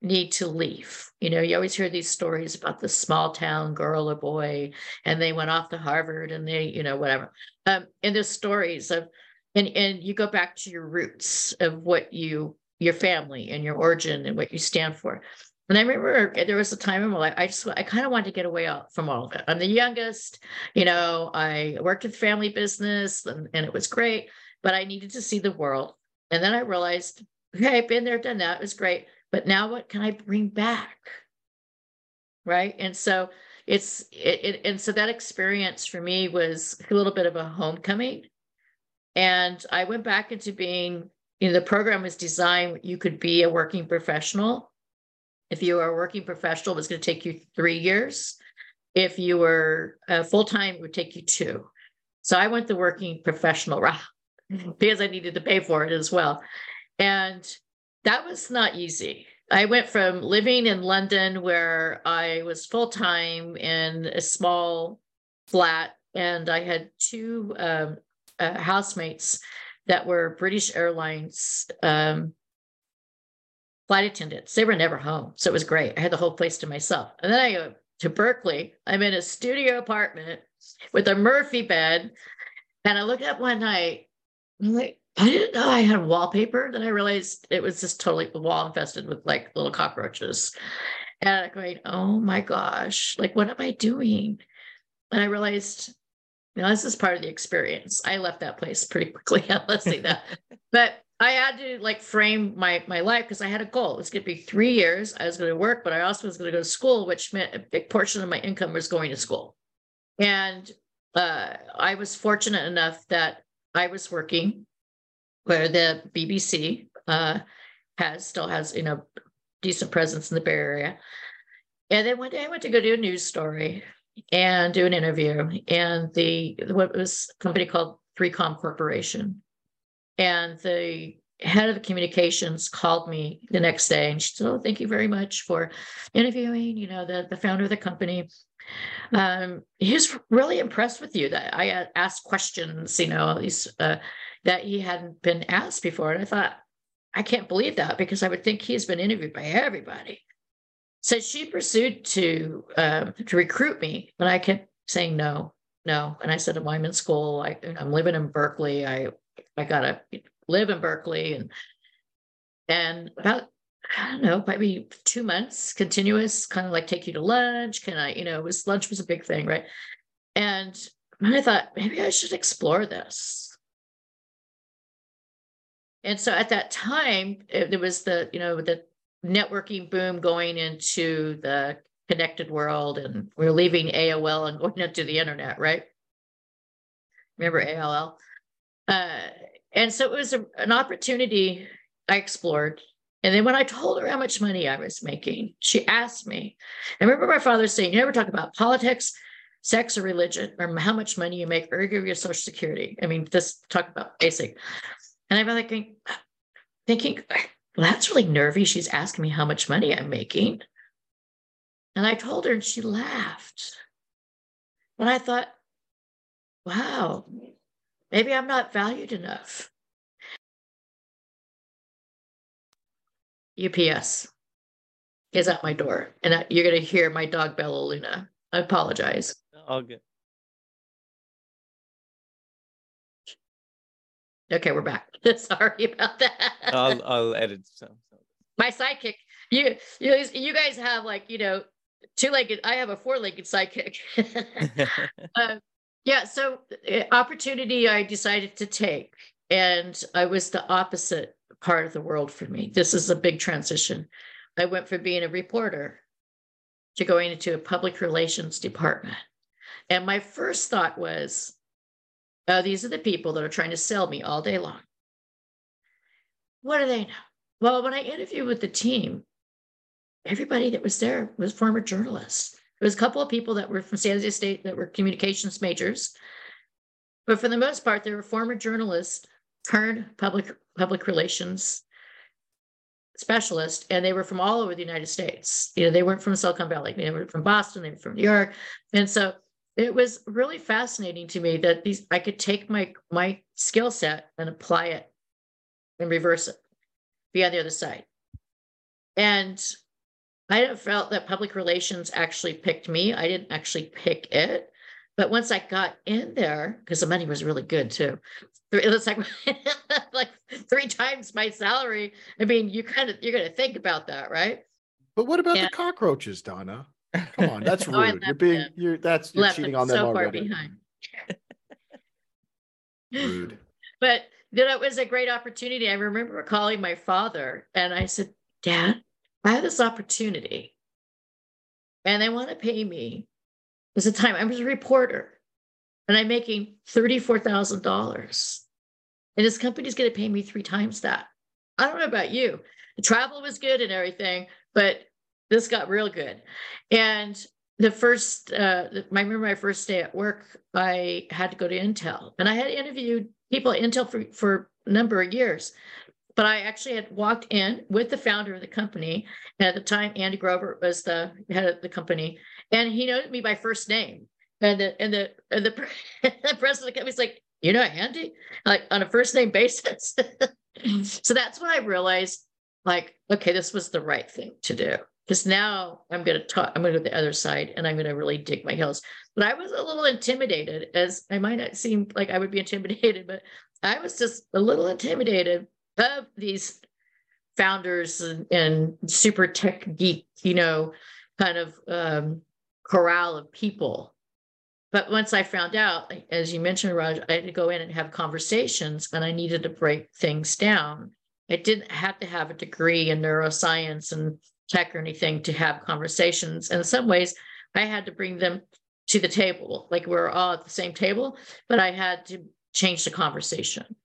need to leave. You know, you always hear these stories about the small town girl or boy, and they went off to Harvard and they, you know, whatever. Um, and there's stories of, and and you go back to your roots of what you, your family and your origin and what you stand for. And I remember there was a time in my life I just I kind of wanted to get away from all of it. I'm the youngest, you know. I worked with family business and, and it was great, but I needed to see the world. And then I realized, okay, I've been there, done that. It was great but now what can I bring back? Right. And so it's, it, it, and so that experience for me was a little bit of a homecoming. And I went back into being, you know, the program was designed, you could be a working professional. If you are a working professional, it's going to take you three years. If you were uh, full time, it would take you two. So I went the working professional route because I needed to pay for it as well. And that was not easy. I went from living in London, where I was full time in a small flat, and I had two um, uh, housemates that were British Airlines um, flight attendants. They were never home, so it was great. I had the whole place to myself. And then I go to Berkeley. I'm in a studio apartment with a Murphy bed, and I look up one night. I'm like, I didn't know I had wallpaper. Then I realized it was just totally wall infested with like little cockroaches. And I'm going, oh my gosh, like what am I doing? And I realized Now, this is part of the experience. I left that place pretty quickly. Let's say that. but I had to like frame my my life because I had a goal. It was going to be three years. I was going to work, but I also was going to go to school, which meant a big portion of my income was going to school. And uh, I was fortunate enough that I was working where the BBC uh, has still has you know decent presence in the Bay Area. And then one day I went to go do a news story and do an interview, and the what was a company called 3Com Corporation, and the head of communications called me the next day and she said, Oh, thank you very much for interviewing, you know, the, the founder of the company. Um, he was really impressed with you that I asked questions, you know, these uh, that he hadn't been asked before. And I thought, I can't believe that because I would think he's been interviewed by everybody. So she pursued to uh, to recruit me, but I kept saying no, no. And I said, well, I'm in school. I, I'm living in Berkeley. I I gotta live in Berkeley, and and about I don't know, maybe two months continuous, kind of like take you to lunch. Can I, you know, was lunch was a big thing, right? And I thought maybe I should explore this. And so at that time, it, there was the, you know, the networking boom going into the connected world, and we are leaving AOL and going into the internet, right? Remember AOL? Uh, and so it was a, an opportunity I explored. And then when I told her how much money I was making, she asked me. I remember my father saying, You never talk about politics, sex, or religion, or how much money you make, or give your social security. I mean, just talk about basic. And I'm like thinking, well, that's really nervy. She's asking me how much money I'm making. And I told her, and she laughed. And I thought, wow, maybe I'm not valued enough. UPS is at my door, and you're going to hear my dog Bella Luna. I apologize. All good. Okay, we're back. Sorry about that. I'll I'll edit some. My sidekick. You you you guys have like you know two-legged. I have a four-legged sidekick. uh, yeah. So uh, opportunity I decided to take, and I was the opposite part of the world for me. This is a big transition. I went from being a reporter to going into a public relations department. And my first thought was, oh, these are the people that are trying to sell me all day long. What do they know? Well, when I interviewed with the team, everybody that was there was former journalists. There was a couple of people that were from San Jose State that were communications majors, but for the most part, they were former journalists, current public public relations specialists, and they were from all over the United States. You know, they weren't from Silicon Valley. They were from Boston. They were from New York, and so it was really fascinating to me that these I could take my my skill set and apply it and reverse it, be on the other side. And I don't felt that public relations actually picked me. I didn't actually pick it. But once I got in there, because the money was really good too, it was like like three times my salary. I mean, you kind of you're going to think about that, right? But what about the cockroaches, Donna? Come on, that's oh, rude. oh, you're being them. you're that's you're cheating on them so already. Far behind. rude. But you know, it was a great opportunity. I remember calling my father and I said, Dad, I have this opportunity. And they want to pay me. There's a time I was a reporter and I'm making $34,000. And this company's going to pay me three times that. I don't know about you. The travel was good and everything, but this got real good. And the first, uh, I remember my first day at work, I had to go to Intel and I had interviewed people at Intel for, for a number of years. But I actually had walked in with the founder of the company. And at the time, Andy Grover was the head of the company. And he noted me by first name. And the and the and the, the president of the company was like, you know, Andy, like on a first name basis. Mm-hmm. so that's when I realized, like, okay, this was the right thing to do because now I'm going to talk, I'm going to go to the other side and I'm going to really dig my heels. But I was a little intimidated, as I might not seem like I would be intimidated, but I was just a little intimidated of these founders and, and super tech geek, you know, kind of um, corral of people but once I found out, as you mentioned, Raj, I had to go in and have conversations and I needed to break things down. I didn't have to have a degree in neuroscience and tech or anything to have conversations. And in some ways, I had to bring them to the table. Like we are all at the same table, but I had to change the conversation.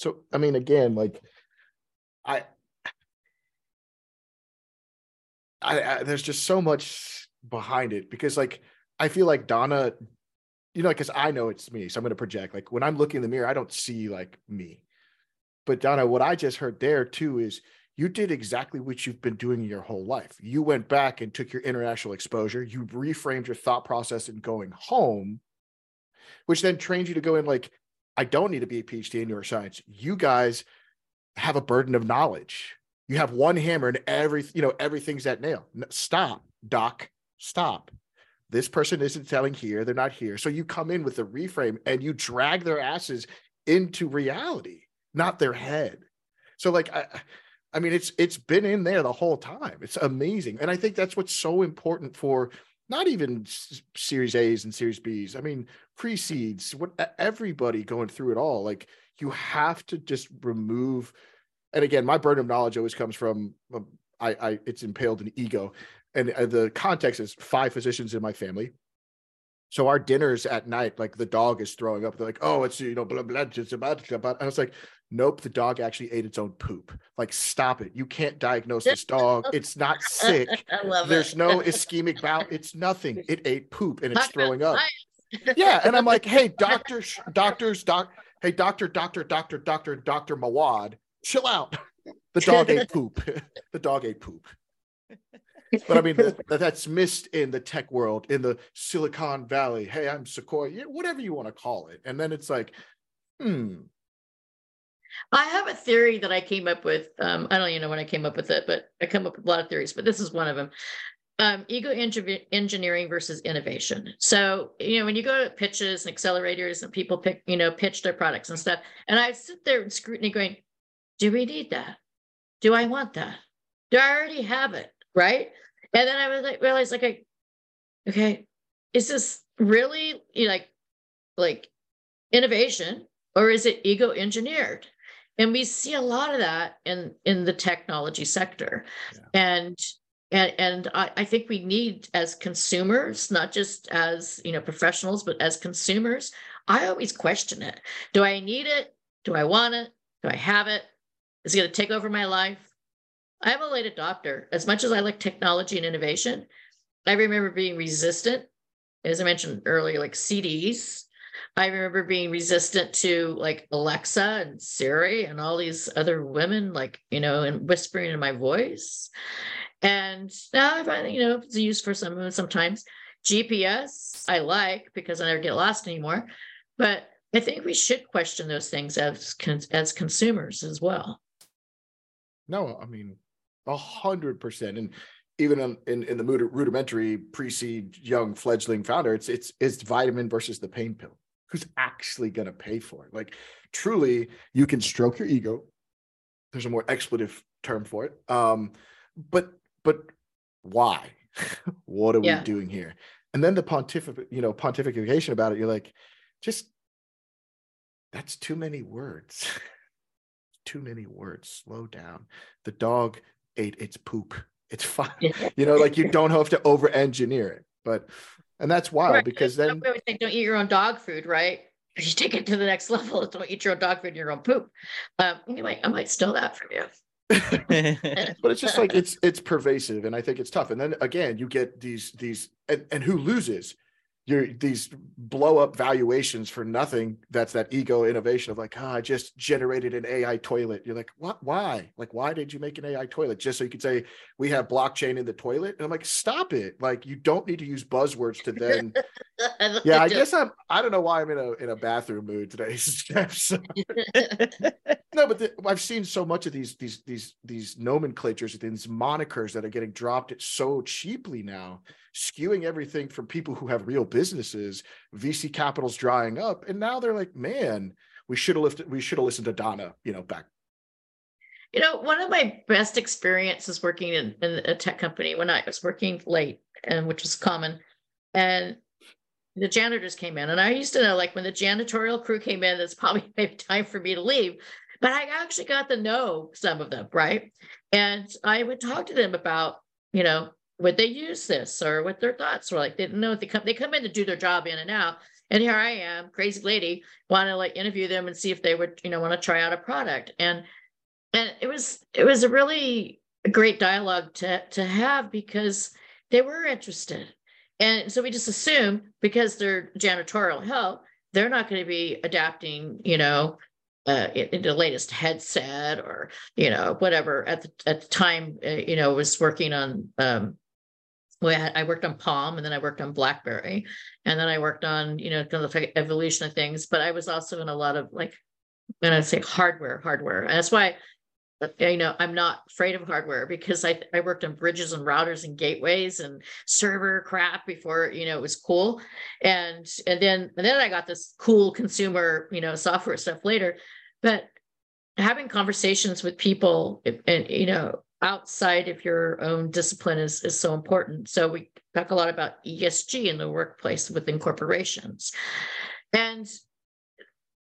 So, I mean, again, like I, I, I there's just so much behind it because, like, I feel like Donna, you know, because I know it's me, so I'm going to project. Like when I'm looking in the mirror, I don't see like me. But Donna, what I just heard there too is you did exactly what you've been doing your whole life. You went back and took your international exposure. You reframed your thought process in going home, which then trained you to go in like, I don't need to be a PhD in neuroscience. You guys have a burden of knowledge. You have one hammer and every, you know, everything's that nail. Stop, doc, stop. This person isn't telling here. They're not here. So you come in with a reframe and you drag their asses into reality, not their head. So like I I mean, it's it's been in there the whole time. It's amazing, and I think that's what's so important for not even Series A's and Series B's. I mean, pre-seeds, what everybody going through it all. Like you have to just remove. And again, my burden of knowledge always comes from um, I, I it's impaled in ego, and uh, the context is five physicians in my family. So our dinners at night, like the dog is throwing up. They're like, "Oh, it's you know, blah blah." blah, about, about. And I was like, nope, the dog actually ate its own poop. Like, stop it. You can't diagnose this dog. It's not sick. There's it. no ischemic bowel. It's nothing. It ate poop and it's throwing up. yeah. And I'm like, hey, doctors, doctors, doc, hey, doctor, doctor, doctor, doctor, Dr. Mawad, chill out. The dog ate poop. the dog ate poop. But I mean, that, that's missed in the tech world, in the Silicon Valley. Hey, I'm Sequoia, whatever you want to call it. And then it's like, hmm, I have a theory that I came up with. Um, I don't even know when I came up with it, but I come up with a lot of theories, but this is one of them. Um, ego engineering versus innovation. So, you know, when you go to pitches and accelerators and people pick, you know, pitch their products and stuff, and I sit there in scrutiny going, do we need that? Do I want that? Do I already have it? Right. And then I was like, realized like, okay, is this really you know, like, like innovation or is it ego engineered? And we see a lot of that in in the technology sector. Yeah. and and and I, I think we need as consumers not just as you know professionals but as consumers i always question it. Do i need it? Do i want it? Do i have it? Is it going to take over my life? I'm a late adopter. As much as i like technology and innovation i remember being resistant as i mentioned earlier like cds I remember being resistant to like Alexa and Siri and all these other women, like, you know, and whispering in my voice. And now I find, you know, it's used for some sometimes. GPS I like because I never get lost anymore. But I think we should question those things as as consumers as well. No, I mean, a hundred percent. And even in, in, in the rudimentary pre-seed young fledgling founder, it's it's it's vitamin versus the pain pill who's actually going to pay for it. Like truly, you can stroke your ego. There's a more expletive term for it. Um, but but why? what are yeah. we doing here? And then the pontific, you know, pontification about it. You're like, just that's too many words. too many words. Slow down. The dog ate its poop. It's fine. you know, like you don't have to over engineer it. But and that's wild right. because then say, don't eat your own dog food, right? If you take it to the next level, don't eat your own dog food and your own poop. Um, anyway, I might steal that from you. but it's just like it's it's pervasive, and I think it's tough. And then again, you get these these and, and who loses? You're these blow up valuations for nothing. That's that ego innovation of like, oh, I just generated an AI toilet. You're like, what? Why? Like, why did you make an AI toilet? Just so you could say we have blockchain in the toilet? And I'm like, stop it. Like, you don't need to use buzzwords to then. yeah, I guess I'm. I don't know why I'm in a in a bathroom mood today. no, but the, I've seen so much of these these these these nomenclatures, these monikers that are getting dropped so cheaply now skewing everything from people who have real businesses, VC capital's drying up, and now they're like, man, we should have lifted, we should have listened to Donna, you know, back. You know, one of my best experiences working in, in a tech company when I was working late, and which was common, and the janitors came in. And I used to know, like, when the janitorial crew came in, it's probably maybe time for me to leave. But I actually got to know some of them, right? And I would talk to them about, you know, would they use this or what their thoughts were like. They didn't know they come, they come in to do their job in and out. And here I am, crazy lady, want to like interview them and see if they would, you know, want to try out a product. And and it was it was a really great dialogue to to have because they were interested. And so we just assume because they're janitorial help, they're not going to be adapting, you know, uh, the latest headset or you know whatever. At the at the time, uh, you know, was working on um, I worked on Palm and then I worked on BlackBerry and then I worked on, you know, kind of the evolution of things. But I was also in a lot of like, when I say hardware, hardware. And that's why, you know, I'm not afraid of hardware because I, I worked on bridges and routers and gateways and server crap before, you know, it was cool. And, and then, and then I got this cool consumer, you know, software stuff later. But having conversations with people and, you know, outside of your own discipline is, is so important. So we talk a lot about ESG in the workplace within corporations. And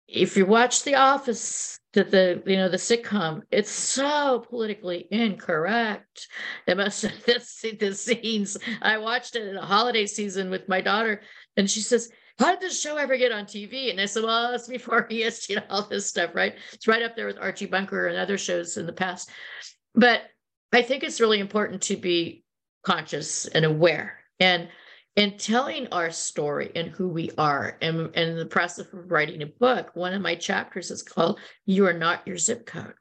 if you watch The Office, the, the you know the sitcom, it's so politically incorrect. It must have the scenes. I watched it in a holiday season with my daughter, and she says, how did this show ever get on TV? And I said, well, it's before ESG and all this stuff, right? It's right up there with Archie Bunker and other shows in the past. But I think it's really important to be conscious and aware and in telling our story and who we are. And, and in the process of writing a book, one of my chapters is called You Are Not Your Zip Code.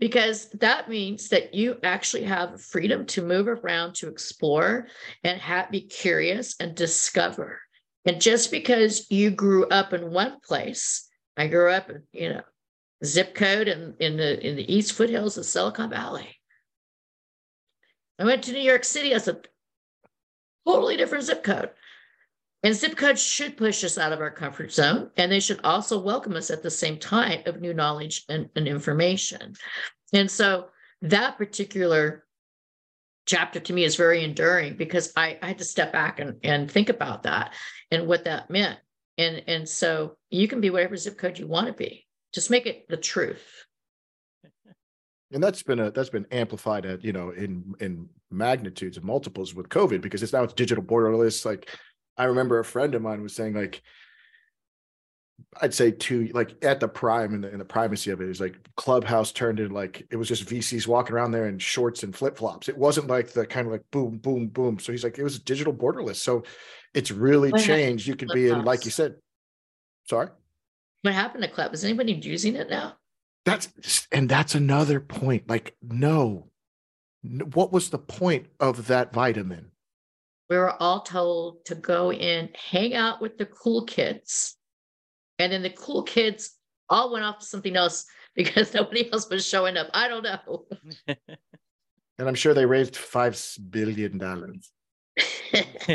Because that means that you actually have freedom to move around, to explore, and have, be curious and discover. And just because you grew up in one place, I grew up, in, you know, zip code in, in the in the East foothills of Silicon Valley. I went to New York City as a totally different zip code. And zip codes should push us out of our comfort zone, and they should also welcome us at the same time of new knowledge and, and information. And so that particular chapter to me is very enduring because I, I had to step back and, and think about that and what that meant. And, and so you can be whatever zip code you want to be, just make it the truth and that's been a that's been amplified at you know in in magnitudes of multiples with covid because it's now it's digital borderless. Like i remember a friend of mine was saying like i'd say two like at the prime and the, the primacy of it is like clubhouse turned into like it was just vcs walking around there in shorts and flip-flops. It wasn't like the kind of like boom boom boom. So he's like it was digital borderless. So it's really what changed. You could be in like you said sorry? What happened to club is anybody using it now that's and that's another point like no. What was the point of that vitamin? We were all told to go in hang out with the cool kids and then the cool kids all went off to something else because nobody else was showing up. I don't know. And i'm sure they raised five billion dollars.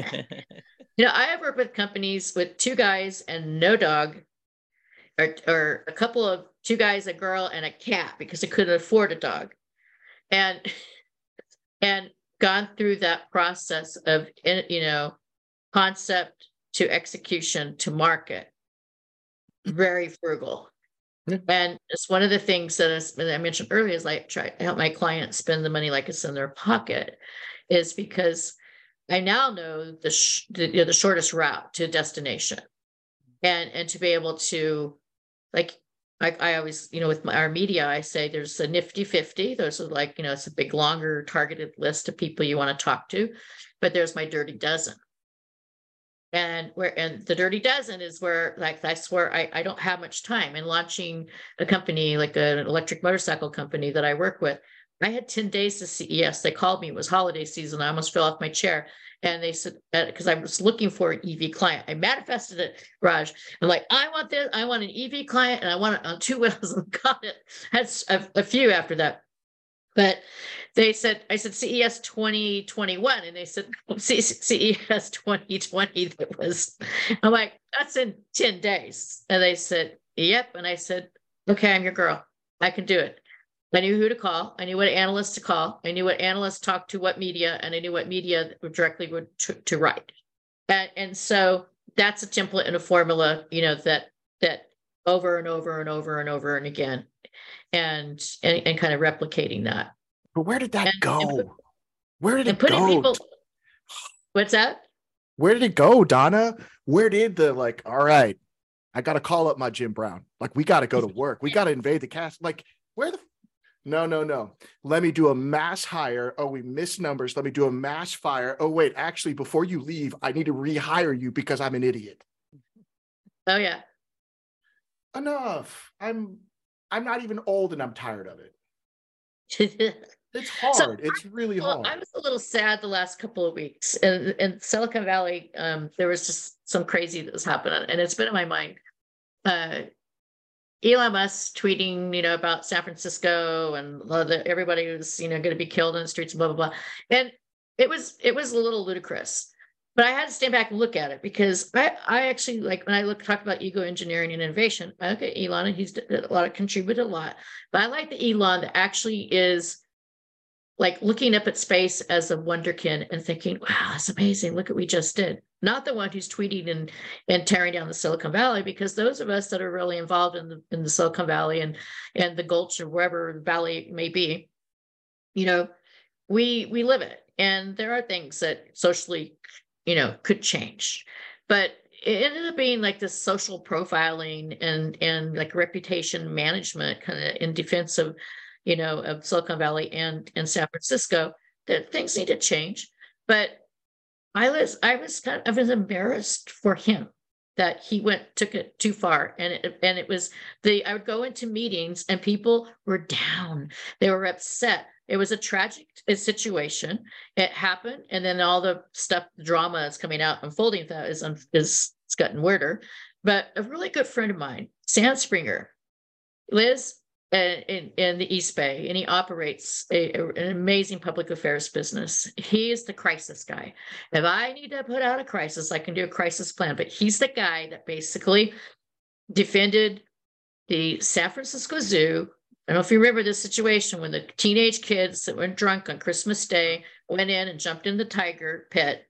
You know i have worked with companies with two guys and no dog or, or a couple of two guys, a girl, and a cat because I couldn't afford a dog. And and gone through that process of eh, you know concept to execution to market very frugal yeah. and it's one of the things that i mentioned earlier is like try to help my clients spend the money like it's in their pocket is because i now know the, sh- the, you know, the shortest route to destination and and to be able to like I, I always, you know, with my, our media, I say there's a nifty 50. Those are like, you know, it's a big, longer targeted list of people you want to talk to. But there's my dirty dozen. And where, and the dirty dozen is where, like, that's where I, I don't have much time. And launching a company like an electric motorcycle company that I work with, I had 10 days to CES. They called me, it was holiday season. I almost fell off my chair. And they said, because uh, I was looking for an EV client, I manifested it, Raj. I'm like, I want this, I want an EV client, and I want it on two wheels, and got it. Had a, a few after that. But they said, I said CES 2021, and they said CES 2020. That was, I'm like, that's in 10 days. And they said, Yep. And I said, Okay, I'm your girl. I can do it. I knew who to call. I knew what analysts to call. I knew what analysts talked to what media, and I knew what media directly would to, to write. And, and so that's a template and a formula, you know, that that over and over and over and over and again, and and, and kind of replicating that. But where did that And- go? and put- where did it putting go? people. What's that? Where did it go, Donna? Where did the like? All right, I got to call up my Jim Brown. Like we got to go to work. We got to invade the cast. Like where the? No, no, no. Let me do a mass hire. Oh, we missed numbers. Let me do a mass fire. Oh, wait. Actually, before you leave, I need to rehire you because I'm an idiot. Oh yeah. Enough. I'm. I'm not even old, and I'm tired of it. It's hard. it's really Well, hard. I was a little sad the last couple of weeks. In, in Silicon Valley, um, there was just some crazy that was happening, and it's been in my mind. Uh, Elon Musk tweeting, you know, about San Francisco and everybody was, you know, going to be killed in the streets, blah blah blah, and it was it was a little ludicrous. But I had to stand back and look at it because I, I actually like when I look talk about ego engineering and innovation. I look at Elon and he's a lot of contributed a lot, but I like the Elon that actually is like looking up at space as a wonderkin and thinking, wow, that's amazing. Look what we just did. Not the one who's tweeting and, and tearing down the Silicon Valley, because those of us that are really involved in the in the Silicon Valley and and the Gulch or wherever the valley may be, you know, we we live it. And there are things that socially, you know, could change. But it ended up being like this social profiling and and like reputation management kind of in defense of you know, of Silicon Valley and and San Francisco, that things need to change. But I was I was kind of I was embarrassed for him that he went took it too far. And it and it was the I would go into meetings and people were down. They were upset. It was a tragic situation. It happened. And then all the stuff the drama is coming out unfolding that is is it's gotten weirder. But a really good friend of mine Sam Singer Liz in, in the East Bay, and he operates a, a- an amazing public affairs business. He is the crisis guy. If I need to put out a crisis, I can do a crisis plan. But he's the guy that basically defended the San Francisco Zoo. I don't know if you remember this situation when the teenage kids that were drunk on Christmas Day went in and jumped in the tiger pit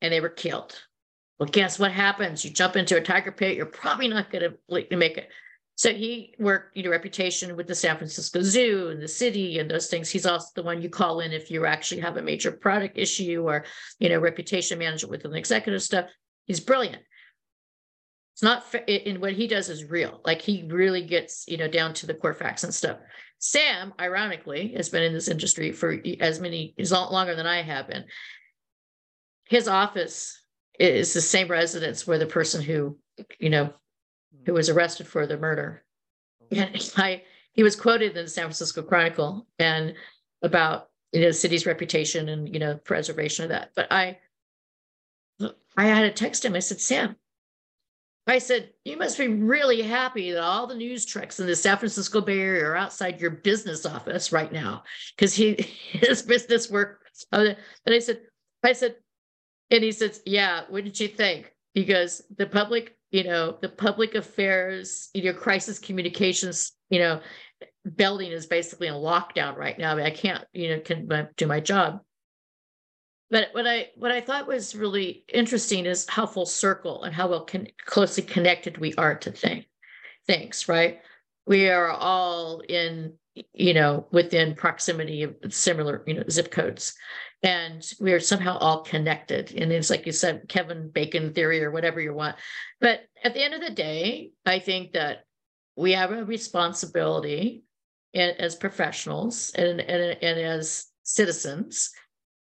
and they were killed. Well, guess what happens? You jump into a tiger pit, you're probably not going to make it. So he worked, you know, reputation with the San Francisco Zoo and the city and those things. He's also the one you call in if you actually have a major product issue or, you know, reputation management with an executive stuff. He's brilliant. It's not in what he does is real. Like he really gets, you know, down to the core facts and stuff. Sam, ironically, has been in this industry for as many, as longer than I have been. His office is the same residence where the person who, you know, who was arrested for the murder. And I, he was quoted in the San Francisco Chronicle and about you know the city's reputation and you know preservation of that. But I, I had to text him. I said, Sam, I said you must be really happy that all the news trucks in the San Francisco Bay Area are outside your business office right now because he his business work. And I said, I said, and he says, yeah. What did you think? He goes, the public you know, the public affairs, you know, crisis communications, you know, building is basically in lockdown right now. I, mean, I can't, you know, can do my job. But what I what I thought was really interesting is how full circle and how well con- closely connected we are to thing, things, right? We are all in, you know, within proximity of similar, you know, zip codes and we are somehow all connected. And it's like you said, Kevin Bacon theory or whatever you want. But at the end of the day, I think that we have a responsibility as professionals and, and, and as citizens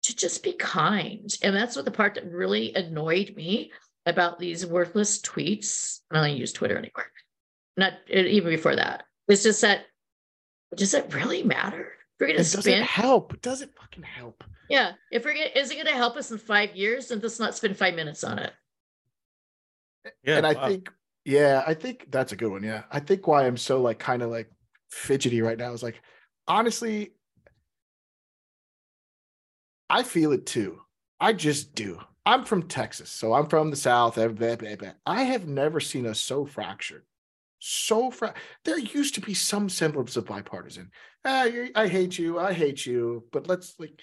to just be kind. And that's what the part that really annoyed me about these worthless tweets. I don't use Twitter anymore. Not even before that. It's just that, does it really matter? We're gonna does spend it help? Does it fucking help? yeah. If we're gonna, is it gonna help us in five years? And let's not spend five minutes on it. Yeah, and I wow. think, yeah, I think that's a good one. Yeah. I think why I'm so like kind of like fidgety right now is like, honestly, I feel it too. I just do. I'm from Texas, so I'm from the South. eh, blah, blah, blah. I have never seen us so fractured. So fra- there used to be some semblance of bipartisan. Ah, I hate you. I hate you. But let's like,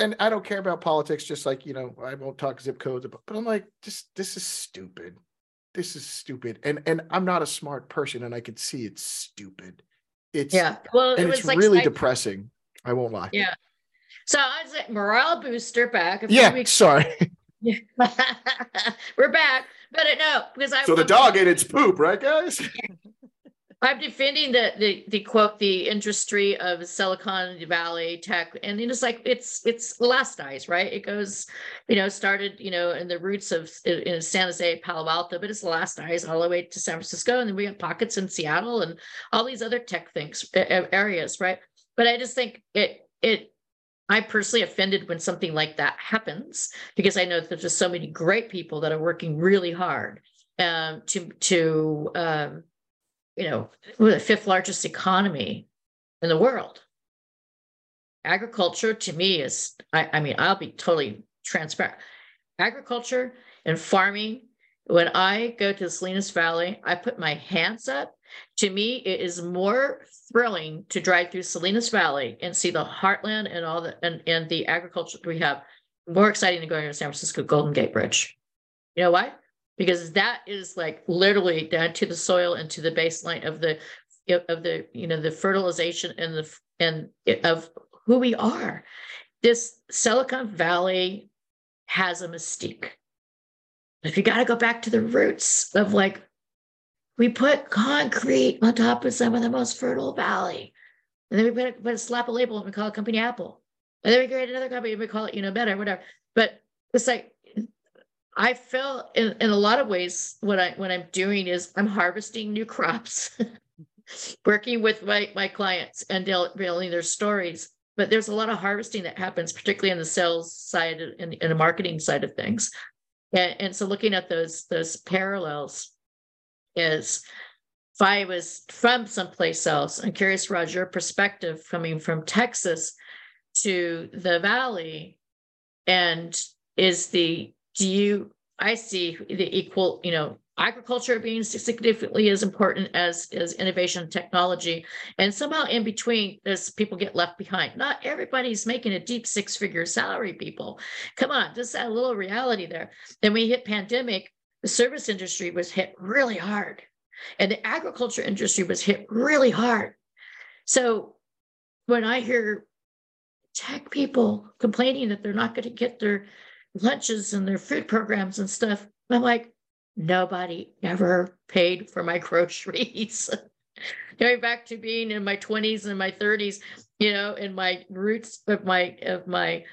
and I don't care about politics, just like you know, I won't talk zip codes, but, but I'm like, just this is stupid. This is stupid. And and I'm not a smart person, and I can see it's stupid. It's yeah. Well, and it it's was like really depressing. I won't lie. Yeah. So I was like morale booster back. a few Yeah, weeks- sorry. We're back, Uh, no, because I So the dog ate its poop, right, guys? I'm defending the the the quote the industry of Silicon Valley tech, and it's like it's it's elasticized, right? It goes, you know, started you know in the roots of in San Jose, Palo Alto, but it's elasticized all the way to San Francisco, and then we have pockets in Seattle and all these other tech things areas, right? But I just think it it. I'm personally offended when something like that happens because I know that there's so many great people that are working really hard um, to to um, you know, we're the fifth largest economy in the world. Agriculture to me is, I, I mean, I'll be totally transparent. Agriculture and farming, when I go to the Salinas Valley, I put my hands up. To me, it is more thrilling to drive through Salinas Valley and see the heartland and all the and, and the agriculture we have. More exciting than going to San Francisco Golden Gate Bridge. You know why? because that is like literally down to the soil and to the baseline of the of the you know the fertilization and the and of who we are this silicon valley has a mystique if you got to go back to the roots of like we put concrete on top of some of the most fertile valley and then we put put a slap a label and we call it company apple and then we create another company and we call it you know better whatever but it's like I feel in, in a lot of ways what I what I'm doing is I'm harvesting new crops, working with my, my clients and building their stories. But there's a lot of harvesting that happens, particularly on the sales side and, and the marketing side of things. And, and so looking at those those parallels is if I was from someplace else, I'm curious, Raj, your perspective coming from Texas to the valley. And is the do you i see the equal you know agriculture being significantly as important as as innovation and technology. And somehow in between there's people get left behind not everybody's making a deep six figure salary people. Come on just a little reality there. Then we hit pandemic the service industry was hit really hard. And the agriculture industry was hit really hard. So when i hear tech people complaining that they're not going to get their lunches and their food programs and stuff. I'm like, nobody ever paid for my groceries. Going back to being in my 20s and my 30s, you know, in my roots of my of my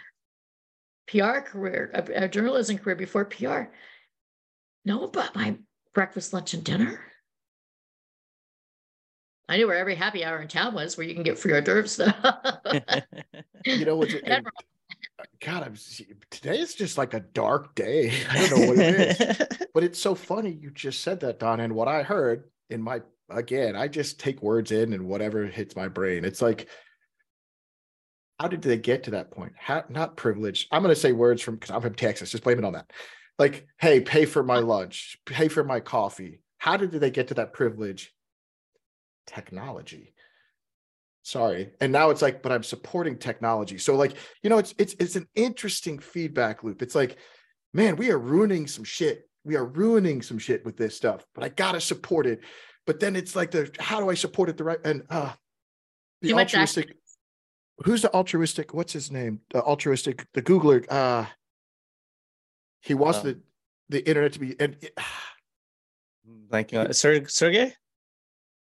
PR career, a, journalism career before PR. Know about my breakfast, lunch, and dinner. I knew where every happy hour in town was, where you can get free hors d'oeuvres. you know what's and, God, I'm today is just like a dark day. I don't know what it is, but it's so funny you just said that, Don. And what I heard in my again, I just take words in and whatever hits my brain. It's like, how did they get to that point? How not privileged? I'm going to say words from because I'm from Texas. Just blame it on that. Like, hey, pay for my lunch, pay for my coffee. How did they get to that privilege? Technology sorry. And now it's like but i'm supporting technology. So like you know it's it's it's an interesting feedback loop. It's like man we are ruining some shit. We are ruining some shit with this stuff but i gotta support it. But then it's like the how do i support it the right and uh the Too much altruistic who's the altruistic what's his name? The altruistic the googler uh he wants Um, the the internet to be and like uh, Sergey?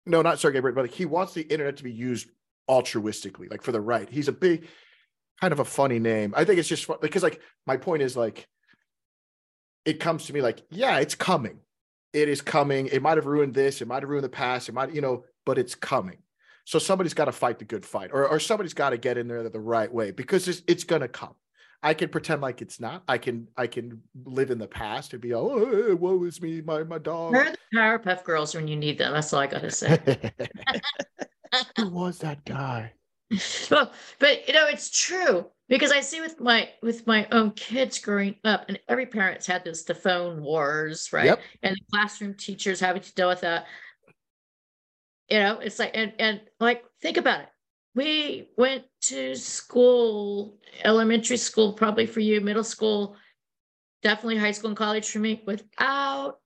no, not Sergey Brin, but like he wants the internet to be used altruistically, like for the right. He's a big, kind of a funny name. I think it's just fun because, like, my point is like, it comes to me like, yeah, it's coming. It is coming. It might have ruined this. It might have ruined the past. It might, you know, but it's coming. So somebody's got to fight the good fight, or or somebody's got to get in there the right way because it's it's gonna come. I can pretend like it's not. I can I can live in the past and be oh woe is me my my dog. Where are the Powerpuff Girls when you need them? That's all I gotta say. Who was that guy? well, but you know, it's true because I see with my with my own kids growing up, and every parent's had this the phone wars, right? Yep. And the classroom teachers having to deal with that. You know, it's like and and like think about it. we went to school, elementary school, probably for you, middle school, definitely high school and college for me, without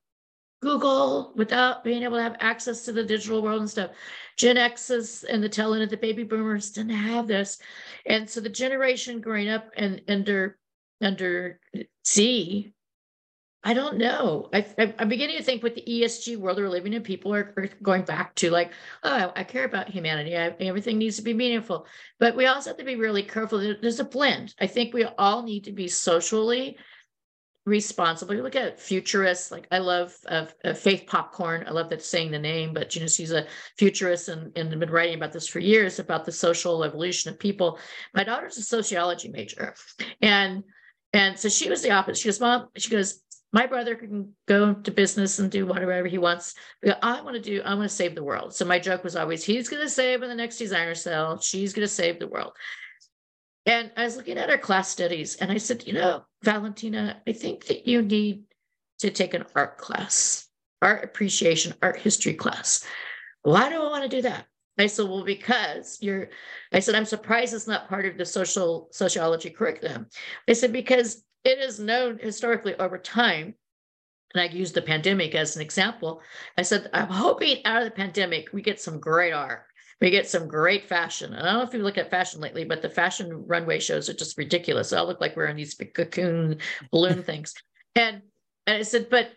Google, without being able to have access to the digital world and stuff. Gen X's and the tail end of the baby boomers didn't have this. And so the generation growing up and under under Z I don't know. I, am beginning to think with the ESG world we're living in, people are, are going back to like, oh, I care about humanity. I, everything needs to be meaningful. But we also have to be really careful. There's a blend. I think we all need to be socially responsible. You look at futurists, like I love uh, uh, Faith Popcorn. I love that saying the name, but you know, she's a futurist and, and been writing about this for years about the social evolution of people. My daughter's a sociology major. And and so she was the opposite. She goes, Mom, she goes, my brother can go to business and do whatever he wants. I want to do, I want to save the world. So my joke was always, he's going to save in the next designer sale. She's going to save the world. And I was looking at our class studies and I said, you know, Valentina, I think that you need to take an art class, art appreciation, art history class. Why do I want to do that? I said, well, because you're, I said, I'm surprised it's not part of the social sociology curriculum. I said, because it is known historically over time, and I used the pandemic as an example. I said, I'm hoping out of the pandemic, we get some great art. We get some great fashion. And I don't know if you look at fashion lately, but the fashion runway shows are just ridiculous. They all look like we're in these big cocoon balloon things. And and I said, but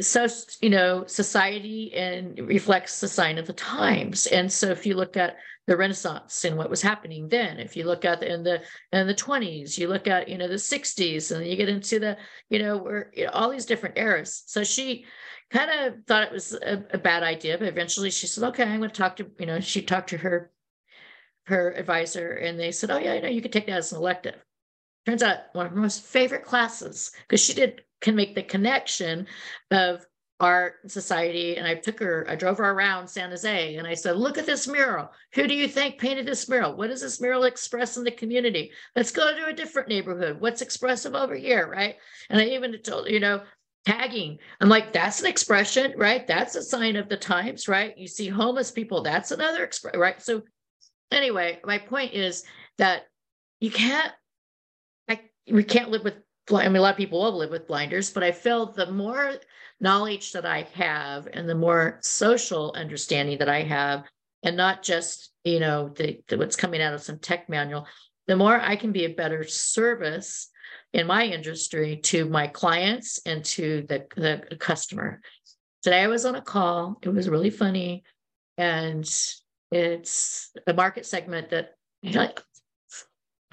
so you know society and reflects the sign of the times. And so if you look at the renaissance and what was happening then if you look at the, in the in the 20s you look at you know the 60s and you get into the you know where you know, all these different eras. So she kind of thought it was a, a bad idea but eventually she said okay i'm going to talk to you know she talked to her her advisor and they said oh yeah you know you could take that as an elective. Turns out one of her most favorite classes because she did can make the connection of art society. And i took her i drove her around san jose and i said look at this mural. Who do you think painted this mural? What does this mural express in the community? Let's go to a different neighborhood. What's expressive over here right? And i even told you know tagging. I'm like that's an expression right? That's a sign of the times right? You see homeless people. That's another expression right? So anyway my point is that you can't I, we can't live with I mean, a lot of people will live with blinders, but I feel the more knowledge that I have and the more social understanding that I have, and not just, you know, the, the, what's coming out of some tech manual, the more I can be a better service in my industry to my clients and to the, the customer. Today I was on a call. It was really funny. And it's a market segment that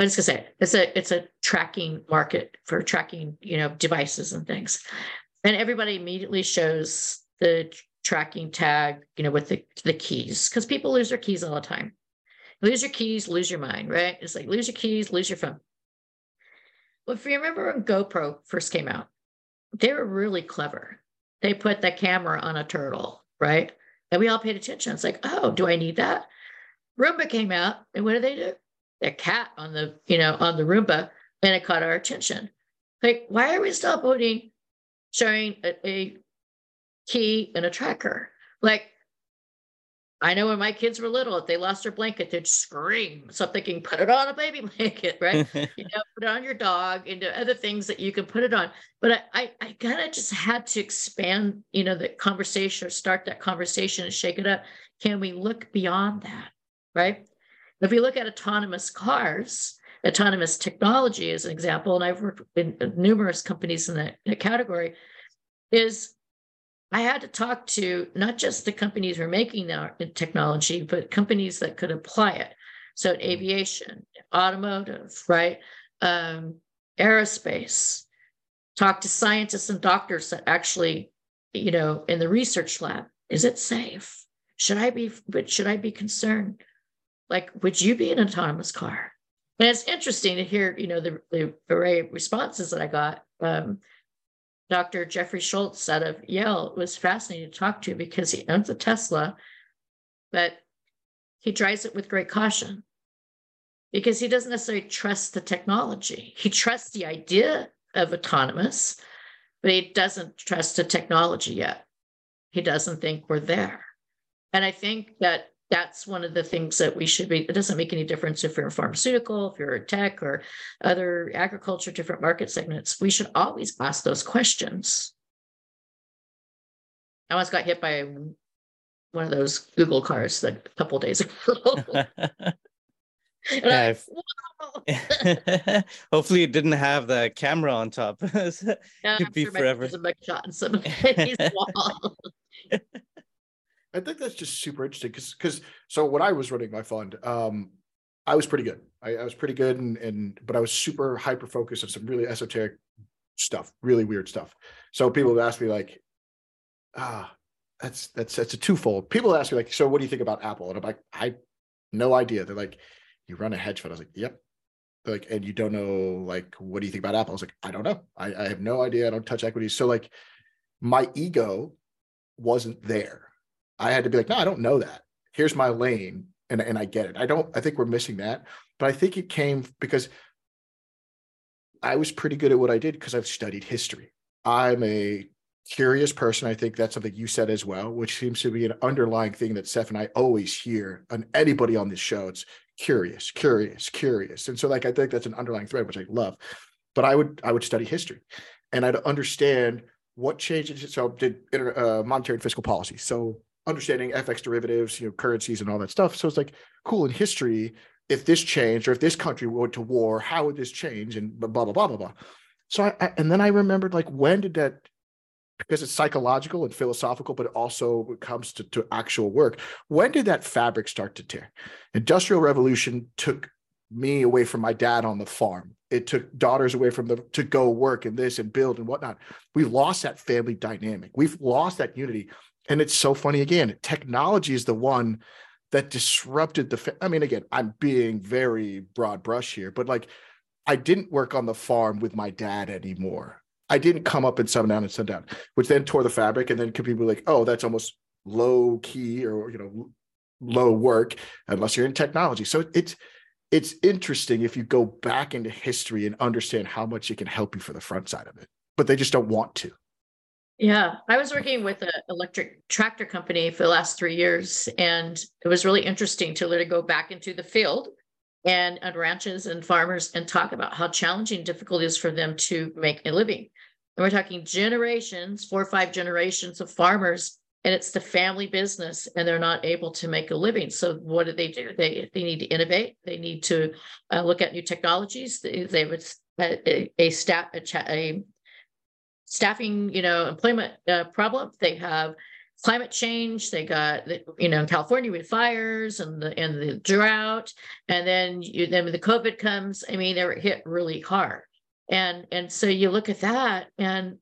I was gonna say it's a it's a tracking market for tracking, you know, devices and things. And everybody immediately shows the tracking tag, you know, with the, the keys, because people lose their keys all the time. Lose your keys, lose your mind, right? It's like lose your keys, lose your phone. Well, if you remember when GoPro first came out, they were really clever. They put the camera on a turtle, right? And we all paid attention. It's like, oh, do I need that? Roomba came out, and what did they do? A cat on the, you know, on the Roomba, and it caught our attention. Like, why are we still putting showing a, a key and a tracker? Like, I know when my kids were little, if they lost their blanket, they'd scream. So I'm thinking, put it on a baby blanket, right? you know, put it on your dog and other things that you can put it on. But I, I, I kind of just had to expand, you know, the conversation or start that conversation and shake it up. Can we look beyond that, right? If you look at autonomous cars, autonomous technology as an example, and I've worked in numerous companies in that, that category, is I had to talk to not just the companies who are making that technology, but companies that could apply it. So mm-hmm. aviation, automotive, right? Um, aerospace. Talk to scientists and doctors that actually, you know, in the research lab, is it safe? Should I be, but should I be concerned? Like, would you be an autonomous car? And it's interesting to hear, you know, the, the array of responses that I got. Um, Dr. Jeffrey Schultz out of Yale was fascinating to talk to because he owns a Tesla, but he drives it with great caution because he doesn't necessarily trust the technology. He trusts the idea of autonomous, but he doesn't trust the technology yet. He doesn't think we're there. And I think that that's one of the things that we should be. It doesn't make any difference if you're a pharmaceutical, if you're a tech or other agriculture, different market segments. We should always ask those questions. I once got hit by one of those Google cars like a couple days ago. yeah, hopefully it didn't have the camera on top. It'd be forever. A shot in some wall. I think that's just super interesting because because so when I was running my fund, um, I was pretty good. I, I was pretty good and and but I was super hyper focused on some really esoteric stuff, really weird stuff. So people would ask me like, ah, that's that's that's a twofold. People ask me like, so what do you think about Apple? And I'm like, I no idea. They're like, you run a hedge fund. I was like, yep. Like, and you don't know like what do you think about Apple? I was like, I don't know. I, I have no idea. I don't touch equities. So like my ego wasn't there I had to be like, no, I don't know that. Here's my lane. And, and I get it. I don't, I think we're missing that. But I think it came because I was pretty good at what I did because I've studied history. I'm a curious person. I think that's something you said as well, which seems to be an underlying thing that Saif and I always hear on anybody on this show. It's curious, curious, curious. And so like I think that's an underlying thread, which I love. But I would I would study history and I'd understand what changes. So did uh, monetary and fiscal policy. So understanding FX derivatives, you know, currencies and all that stuff. So it's like cool in history. If this changed, or if this country went to war, how would this change? And blah blah blah blah blah. So I, I and then I remembered like when did that? Because it's psychological and philosophical, but it also comes to, to actual work. When did that fabric start to tear? Industrial revolution took me away from my dad on the farm. It took daughters away from the to go work and this and build and whatnot. We lost that family dynamic. We've lost that unity. And it's so funny again, technology is the one that disrupted the. I mean, again, I'm being very broad brush here, but like I didn't work on the farm with my dad anymore. I didn't come up and sundown and sundown, which then tore the fabric. And then could people be like, oh, that's almost low key or you know low work unless you're in technology. So it's it's interesting if you go back into history and understand how much it can help you for the front side of it, but they just don't want to. Yeah, I was working with an electric tractor company for the last three years, and it was really interesting to literally go back into the field and on ranches and farmers and talk about how challenging difficult it is for them to make a living. And we're talking generations, four or five generations of farmers, and it's the family business, and they're not able to make a living. So what do they do? They they need to innovate. They need to uh, look at new technologies. They, they would a, a, staff a, a staffing, you know, employment uh, problem. They have climate change. They got, you know, in California with fires and the and the drought, and then you, then when the COVID comes, I mean, they're hit really hard. And and so you look at that, and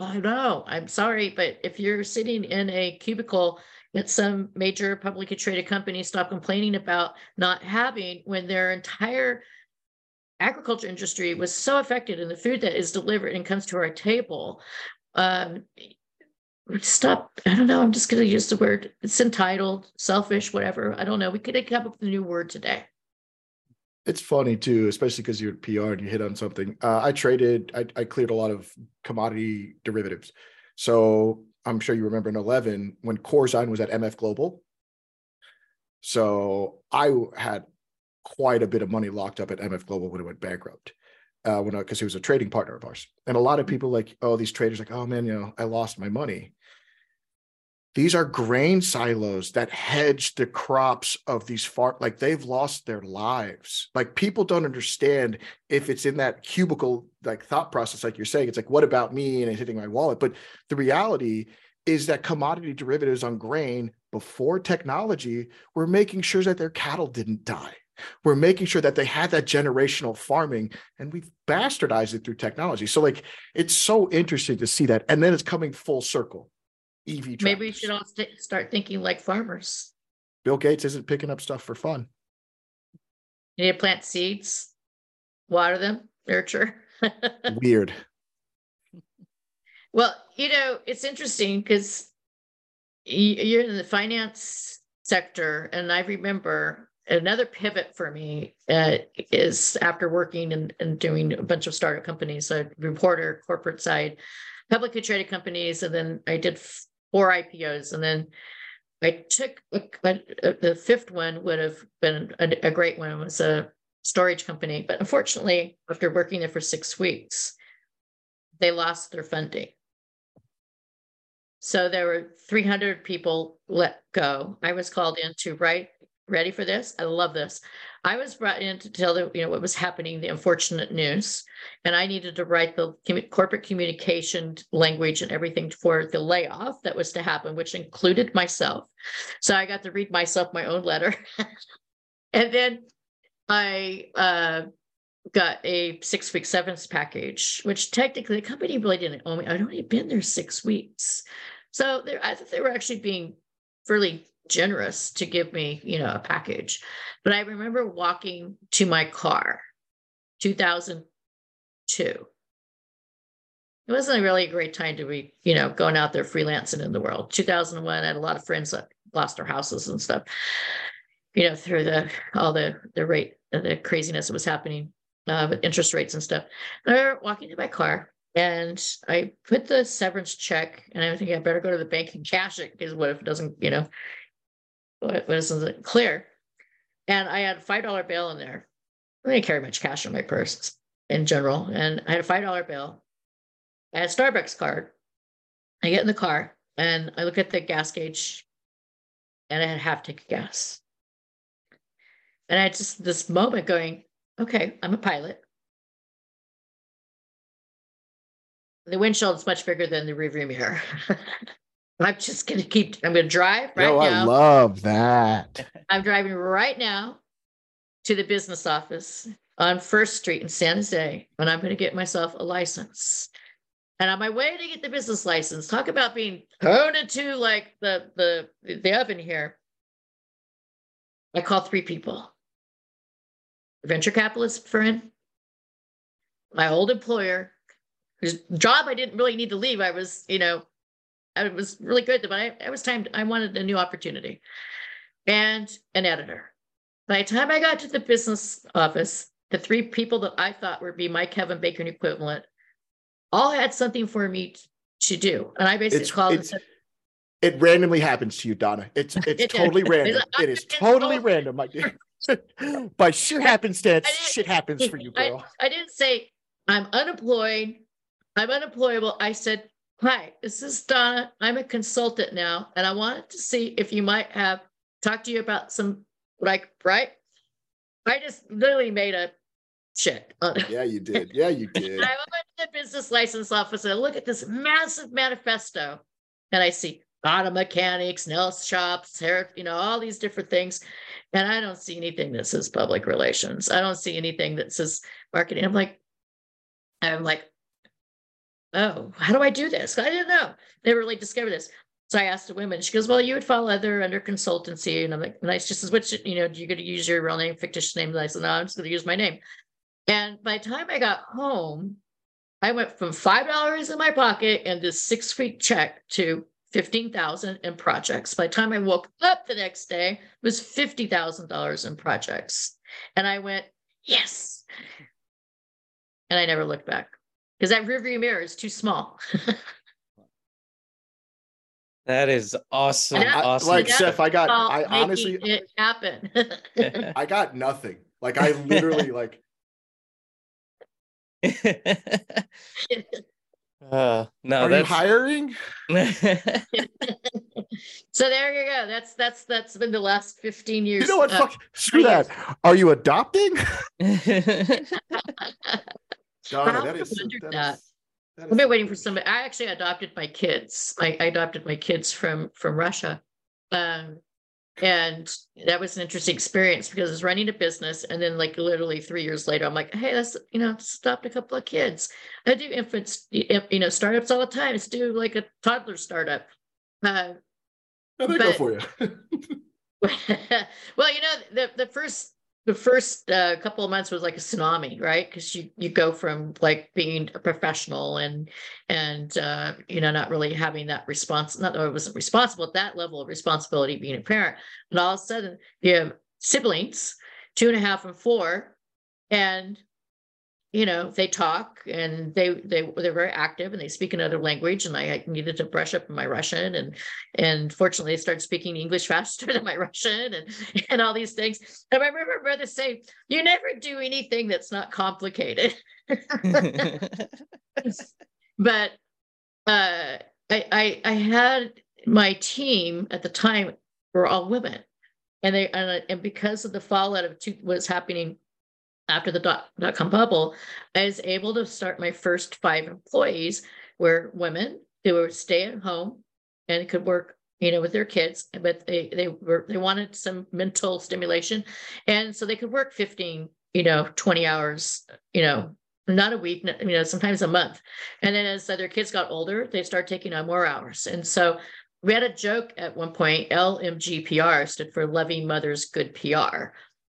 I know, I'm sorry, but if you're sitting in a cubicle at some major publicly traded company, stop complaining about not having when their entire agriculture industry was so affected in the food that is delivered and comes to our table um, stop i don't know i'm just going to use the word it's entitled selfish whatever i don't know we could come up with a new word today. It's funny too especially because you're pr and you hit on something. Uh, i traded I, I cleared a lot of commodity derivatives. So i'm sure you remember in 11 when Corzine was at mf global so i had quite a bit of money locked up at MF Global when it went bankrupt. Uh, when because he was a trading partner of ours, and a lot of people like, oh, these traders like, oh man, you know, I lost my money. These are grain silos that hedge the crops of these farm. Like they've lost their lives. Like people don't understand if it's in that cubicle like thought process, like you're saying. It's like, what about me? And it's hitting my wallet. But the reality is that commodity derivatives on grain before technology were making sure that their cattle didn't die we're making sure that they had that generational farming and we've bastardized it through technology. So like it's so interesting to see that. And then it's coming full circle. EV. Maybe we should all st- start thinking like farmers. Bill Gates isn't picking up stuff for fun. You need to plant seeds, water them, nurture. Weird. Well, you know, it's interesting because you're in the finance sector, and I remember another pivot for me uh, is after working and, and doing a bunch of startup companies, a reporter, corporate side, publicly traded companies, and then I did four IPOs, and then I took the fifth one would have been a, a great one. It was a storage company, but unfortunately, after working there for six weeks, they lost their funding. So there were 300 people let go. I was called in to write. Ready for this? I love this. I was brought in to tell them, you know, what was happening, the unfortunate news, and I needed to write the corporate communication language and everything for the layoff that was to happen, which included myself. So I got to read myself my own letter, and then I uh, got a six week severance package, which technically the company really didn't owe me. I'd only been there six weeks. So I thought they were actually being fairly generous to give me, you know, a package. But I remember walking to my car, 2002. It wasn't really a great time to be, you know, going out there freelancing in the world. 2001, I had a lot of friends that lost their houses and stuff, you know, through the all the the rate, the craziness that was happening uh, with interest rates and stuff. I remember walking to my car and I put the severance check and I think I better go to the bank and cash it because what if it doesn't, you know, what if it clear? And I had a five dollar bill in there. I didn't carry much cash in my purse in general. And I had a five dollar bill. I had a Starbucks card. I get in the car and I look at the gas gauge and I had half tank of gas. And I just this moment going, okay, I'm a pilot. The windshield is much bigger than the rearview mirror. I'm just gonna keep. I'm gonna drive right Yo, now. I love that. I'm driving right now to the business office on First Street in San Jose, and I'm gonna get myself a license. And on my way to get the business license, talk about being thrown into like the the the oven here. I called three people. A venture capitalist friend, my old employer, whose job I didn't really need to leave. I was, you know, I was really good, but I, I was time. I wanted a new opportunity, and an editor. By the time I got to the business office, the three people that I thought would be my Kevin Bacon equivalent all had something for me to do, and I basically It's- called and it's- said, It randomly happens to you, Donna. It's it's It- totally random. It is totally random, my dear. By sheer happenstance, shit happens for you, I- girl. I didn't say I'm unemployed. I'm unemployable. I said, "Hi, this is Donna. I'm a consultant now, and I wanted to see if you might have talked to you about some like right." I just literally made a shit. Yeah, you did. Yeah, you did. I went to the business license office and I look at this massive manifesto, and I see auto mechanics, nail shops, hair, you know, all these different things. And I don't see anything that says public relations. I don't see anything that says marketing. I'm like, I'm like, oh, how do I do this? I didn't know. Never really discovered this. So I asked the woman, she goes, Well, you would fall other under consultancy. And I'm like, nice. She says, Which, you know, do you're going to use your real name, fictitious name. And I said, No, I'm just going to use my name. And by the time I got home, I went from five dollars in my pocket and this six week check to fifteen thousand in projects. By the time I woke up the next day, it was fifty thousand dollars in projects, and I went yes, and I never looked back because that rearview mirror is too small. That is awesome. That- awesome. like that's Saif, I got I honestly it happen. I got nothing. Like I literally like uh, no, are you hiring? so there you go. That's that's that's been the last fifteen years. You know what? uh, Fuck screw that. Are you adopting? Donna, that is, wondered that that. is- that I've been waiting for somebody. I actually adopted my kids. I, I adopted my kids from from Russia. Um, and that was an interesting experience because I was running a business, and then like literally three years later, I'm like, hey, let's you know, let's adopt a couple of kids. I do infants, you know, startups all the time. Let's do like a toddler startup. Uh, No, they go for you. well, you know, the the first the first uh, couple of months was like a tsunami, right? Because you you go from like being a professional and and uh, you know not really having that response. Not that I wasn't responsible at that level of responsibility being a parent, and all of a sudden you have siblings, two and a half and four, and you know, they talk and they they they're very active and they speak another language. And I needed to brush up my Russian and and fortunately, I started speaking English faster than my Russian and and all these things. And I remember my brother saying, "You never do anything that's not complicated." but uh, I, I I had my team at the time were all women, and they and, and because of the fallout of two, what's happening after the dot, dot com bubble, I was able to start my first five employees were women who were stay at home and could work, you know, with their kids, but they they were they wanted some mental stimulation. And so they could work 15, you know, 20 hours, you know, not a week, you know, sometimes a month. And then as their kids got older, they start taking on more hours. And so we had a joke at one point, LMGPR stood for Loving Mothers Good PR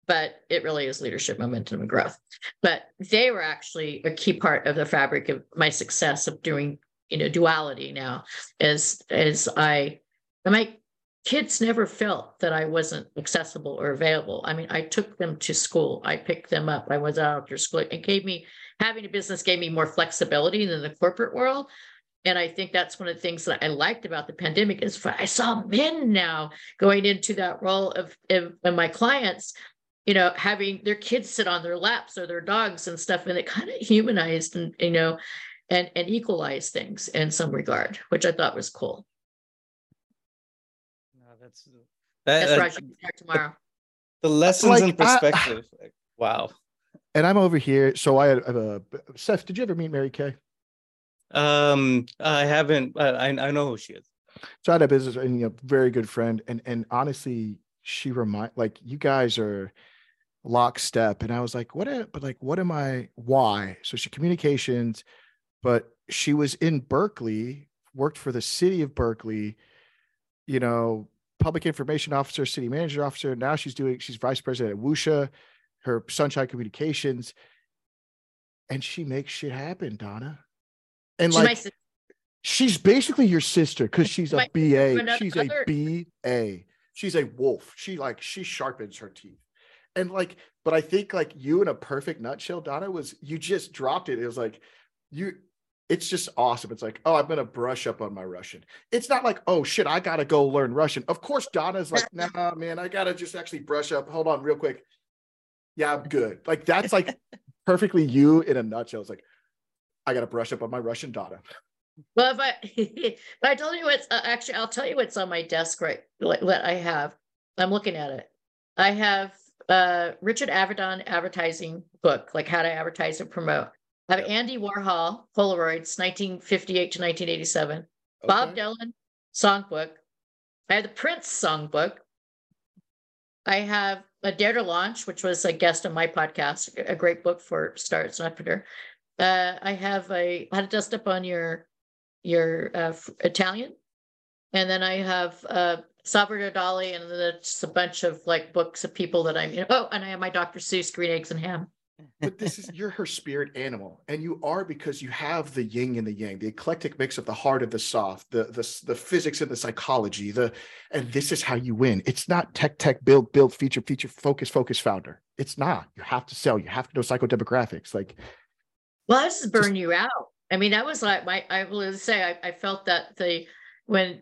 but it really is leadership momentum and growth. But they were actually a key part of the fabric of my success of doing you know duality now as as i my kids never felt that i wasn't accessible or available. I mean i took them to school. I picked them up. I was out after school. It gave me having a business gave me more flexibility than the corporate world. And I think that's one of the things that I liked about the pandemic is I saw men now going into that role of, of, of my clients you know, having their kids sit on their laps or their dogs and stuff, and it kind of humanized and you know, and and equalized things in some regard, which I thought was cool. No, that's that, that's where I start tomorrow. The lessons like, in perspective. I, wow. And I'm over here. So I have a Saif. Did you ever meet Mary Kay? Um, I haven't. I I know who she is. So I had a business and you know, very good friend, and and honestly, she remind like you guys are lockstep. And I was like, what, but like, what am I, why? So she communications, but she was in Berkeley, worked for the city of Berkeley, you know, public information officer, city manager officer. Now she's doing, she's vice president at WUSHA, her Sunshine Communications. And she makes shit happen, Donna. And she's like, she's basically your sister because she's a BA. She's a BA. She's a wolf. She like, she sharpens her teeth and like but i think like you in a perfect nutshell donna was you just dropped it. It was like you it's just awesome. It's like oh i'm gonna brush up on my russian. It's not like oh shit i gotta go learn russian. Of course donna's like nah man i gotta just actually brush up. Hold on real quick. Yeah i'm good. Like that's like perfectly you in a nutshell. It's like i gotta brush up on my russian donna. Well if i if i told you what's uh, actually i'll tell you what's on my desk right what i have. I'm looking at it. I have uh, Richard Avedon advertising book, like how to advertise and promote. I have Andy Warhol Polaroids, 1958 to 1987. Okay. Bob Dylan songbook. I have the Prince songbook. I have a Dare to Launch, which was a guest on my podcast, a great book for starts and entrepreneur. Uh, I have a How to Dust Up on Your Your uh, Italian, and then I have uh, Salvador Dali, and then it's a bunch of like books of people that I'm. You know, oh, and I have my Dr. Seuss Green Eggs and Ham. but this is you're her spirit animal, and you are because you have the yin and the yang, the eclectic mix of the hard and the soft, the the the physics and the psychology. The and this is how you win. It's not tech tech build build feature feature focus focus founder. It's not. You have to sell. You have to know psychodemographics. Like, well, this is burn just, you out. I mean, that was like my. I will say I, I felt that the when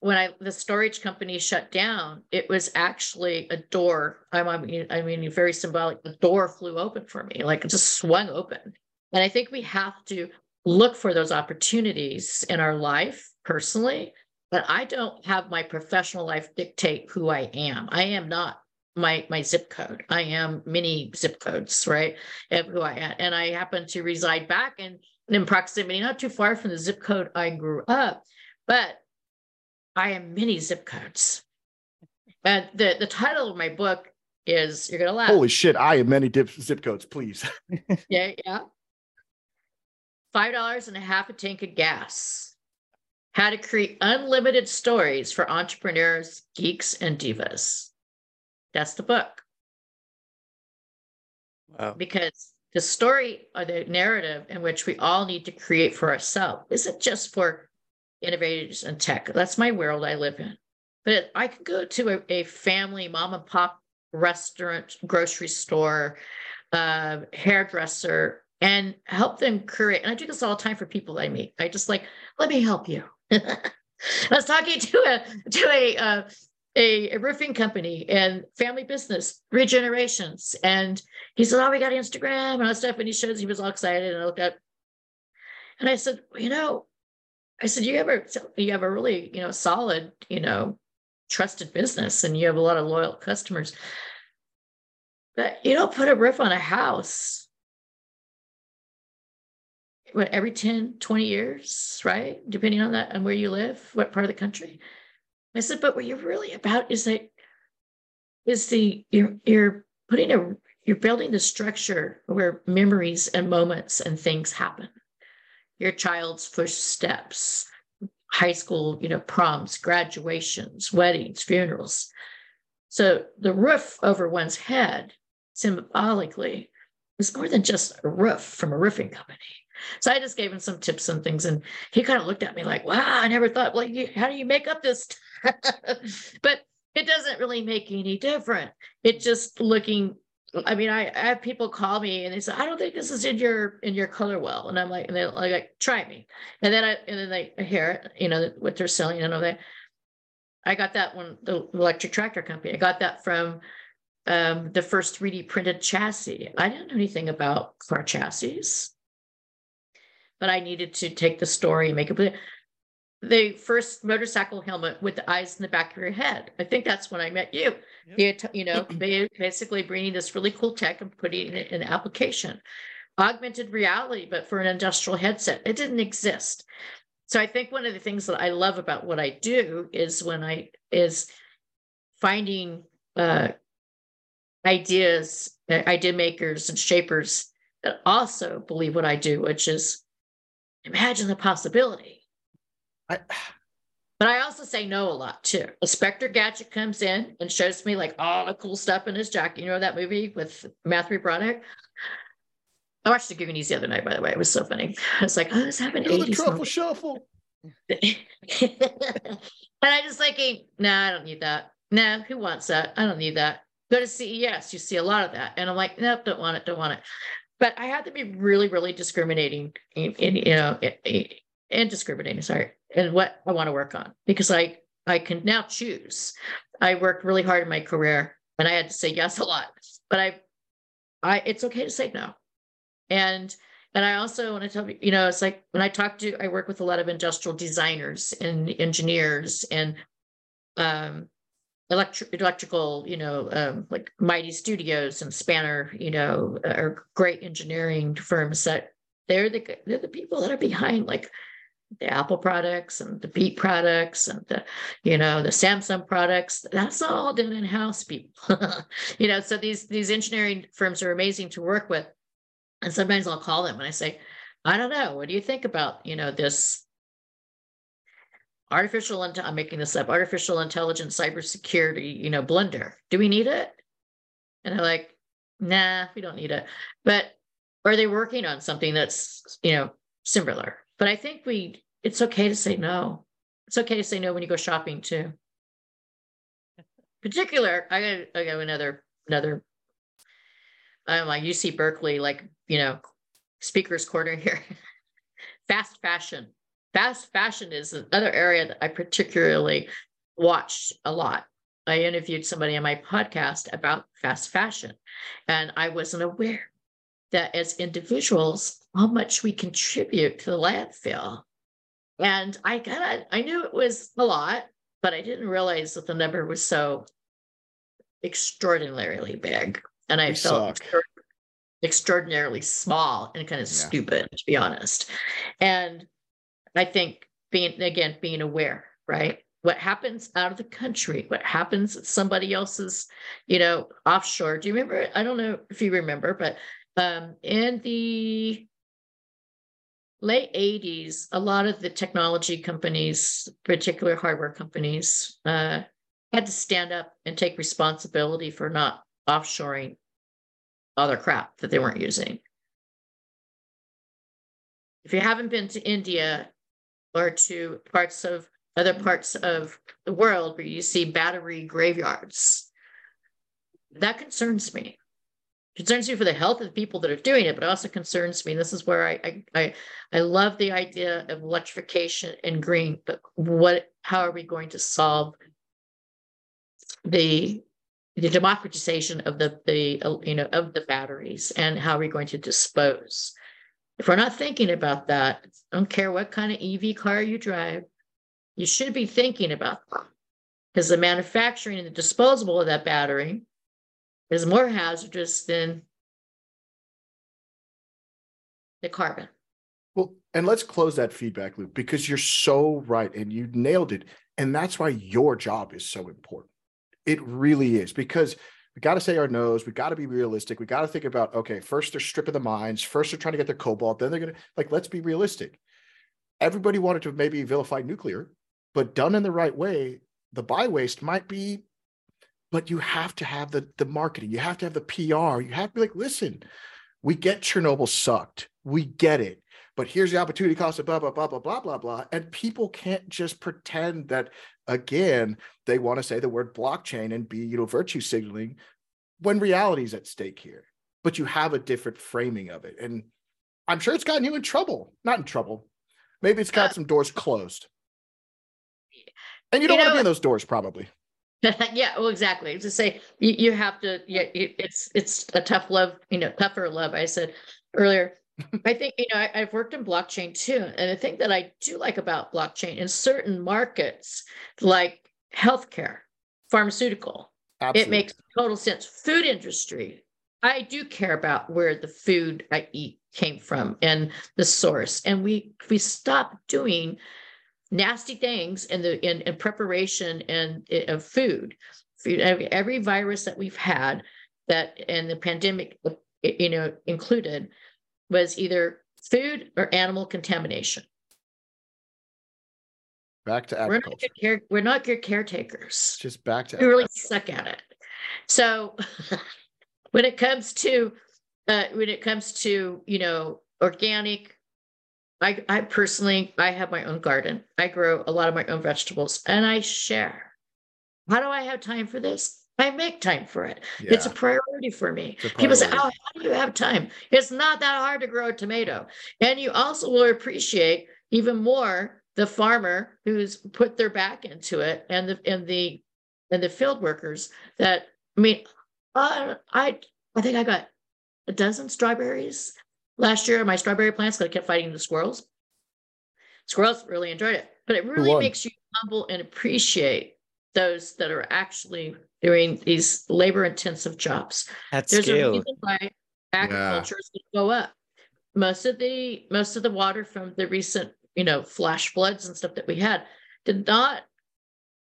when I the storage company shut down, it was actually a door. I mean, I mean, very symbolic. The door flew open for me, like it just swung open. And I think we have to look for those opportunities in our life personally. But I don't have my professional life dictate who I am. I am not my my zip code. I am many zip codes, right? Of who I am, and I happen to reside back in in proximity, not too far from the zip code I grew up, but I am many zip codes. And the, the title of my book is you're gonna laugh. Holy shit, I am many dip, zip codes, please. yeah, yeah. Five dollars and a half a tank of gas. How to create unlimited stories for entrepreneurs, geeks, and divas. That's the book. Wow. Because the story or the narrative in which we all need to create for ourselves isn't just for innovators and tech. That's my world I live in. But I could go to a, a family mom and pop restaurant, grocery store, uh, hairdresser, and help them create. And I do this all the time for people I meet. I just like, let me help you. I was talking to a to a, uh, a a roofing company and family business, three generations, and he said, "Oh, we got Instagram and all that stuff," and he shows he was all excited, and I looked up, and I said, "You know," I said, "You have a you have a really you know solid you know trusted business, and you have a lot of loyal customers, but you don't put a roof on a house." what every 10 20 years right? Depending on that and where you live what part of the country? I said but what you're really about is that is the you're you're putting a you're building the structure where memories and moments and things happen your child's first steps high school you know proms graduations weddings funerals so the roof over one's head symbolically is more than just a roof from a roofing company so I just gave him some tips and things, and he kind of looked at me like, "Wow, I never thought. Like, how do you make up this?" but it doesn't really make any difference. It just looking. I mean, I, I have people call me and they say, "I don't think this is in your in your color well," and I'm like, and they're like, "Try me," and then I and then they hear it, you know, what they're selling, and they. I got that one, the electric tractor company. I got that from um, the first 3D printed chassis. I didn't know anything about car chassis but I needed to take the story and make it. The first motorcycle helmet with the eyes in the back of your head. I think that's when I met you. Yep. You know, basically bringing this really cool tech and putting it in application. Augmented reality, but for an industrial headset, it didn't exist. So I think one of the things that I love about what I do is when I is finding uh, ideas, uh, idea makers, and shapers that also believe what I do, which is imagine the possibility. I, but I also say no a lot too. Inspector Gadget comes in and shows me like all the cool stuff in his jacket. You know that movie with Matthew Broderick? I watched the Goonies the other night, by the way. It was so funny. I was like, oh, this happened. Know, the truffle shuffle. and I just thinking, nah, I don't need that. Nah, who wants that? I don't need that. Go to CES, you see a lot of that. And I'm like, nope, don't want it, don't want it but I had to be really, really discriminating in, in you know, and discriminating, sorry, and what I want to work on because I I can now choose. I worked really hard in my career and I had to say yes a lot, but I I it's okay to say no. And and I also want to tell you, you know, it's like when I talk to I work with a lot of industrial designers and engineers and um electric electrical, you know, um, like Mighty Studios and Spanner, you know, are great engineering firms that they're the they're the people that are behind like the Apple products and the Beat products and the, you know, the Samsung products. That's all done in house, people. you know, so these these engineering firms are amazing to work with. And sometimes I'll call them and I say, I don't know, what do you think about, you know, this artificial i'm making this up artificial intelligence cybersecurity you know blender do we need it and they're like nah we don't need it but are they working on something that's you know similar but i think we it's okay to say no. It's okay to say no when you go shopping too. Particular i got i got another another i'm like uc berkeley like you know speakers corner here. Fast fashion. Fast fashion is another area that I particularly watched a lot. I interviewed somebody on my podcast about fast fashion, and I wasn't aware that as individuals, how much we contribute to the landfill. And I got I knew it was a lot, but I didn't realize that the number was so extraordinarily big. And I we felt extraordinarily small and kind of yeah. stupid, to be honest. And I think being again being aware, right? What happens out of the country, what happens at somebody else's, you know, offshore. Do you remember? I don't know if you remember, but um, in the late 80s, a lot of the technology companies, particular hardware companies, uh, had to stand up and take responsibility for not offshoring other crap that they weren't using. If you haven't been to India, or to parts of other parts of the world where you see battery graveyards. That concerns me concerns me for the health of the people that are doing it, but also concerns me. This is where I I I, I love the idea of electrification and green, but what how are we going to solve the the democratization of the the you know of the batteries and how are we going to dispose? If we're not thinking about that, I don't care what kind of EV car you drive, you should be thinking about that because the manufacturing and the disposable of that battery is more hazardous than the carbon. Well, and let's close that feedback loop because you're so right and you nailed it. And that's why your job is so important. It really is because we got to say our no's. We got to be realistic. We got to think about okay, first they're stripping the mines. First they're trying to get their cobalt. Then they're going to like, let's be realistic. Everybody wanted to maybe vilify nuclear, but done in the right way, the buy waste might be but you have to have the the marketing you have to have the pr you have to be like listen we get chernobyl sucked we get it but here's the opportunity cost of blah blah blah blah blah blah blah and people can't just pretend that again they want to say the word blockchain and be you know virtue signaling when reality is at stake here but you have a different framing of it and i'm sure it's gotten you in trouble not in trouble maybe it's got some doors closed. And you don't you know, want to be in those doors probably yeah, well, exactly. To say you, you have to, yeah, it's it's a tough love, you know, tougher love. I said earlier. I think you know I, have worked in blockchain too, and the thing that I do like about blockchain in certain markets, like healthcare, pharmaceutical, Absolutely. it makes total sense. Food industry, I do care about where the food I eat came from and the source, and we we stop doing nasty things in the in, in preparation and eh, of food. food every, virus that we've had that and the pandemic eh, you know included was either food or animal contamination back to agriculture. We're not good, care, we're not good caretakers. Just back to we really suck at it. So when it comes to uh, when it comes to you know organic I, I personally, I have my own garden. I grow a lot of my own vegetables and I share. How do I have time for this? I make time for it. Yeah. It's a priority for me. Priority. People say, Oh, how do you have time? It's not that hard to grow a tomato. And you also will appreciate even more the farmer who's put their back into it and the and the and the field workers that I mean, uh, I I think I got a dozen strawberries last year, my strawberry plants, because I kept fighting the squirrels. Squirrels really enjoyed it, but it really makes you humble and appreciate those that are actually doing these labor intensive jobs. At There's scale. a reason why agriculture yeah. is going to go up. Most of the most of the water from the recent, you know, flash floods and stuff that we had did not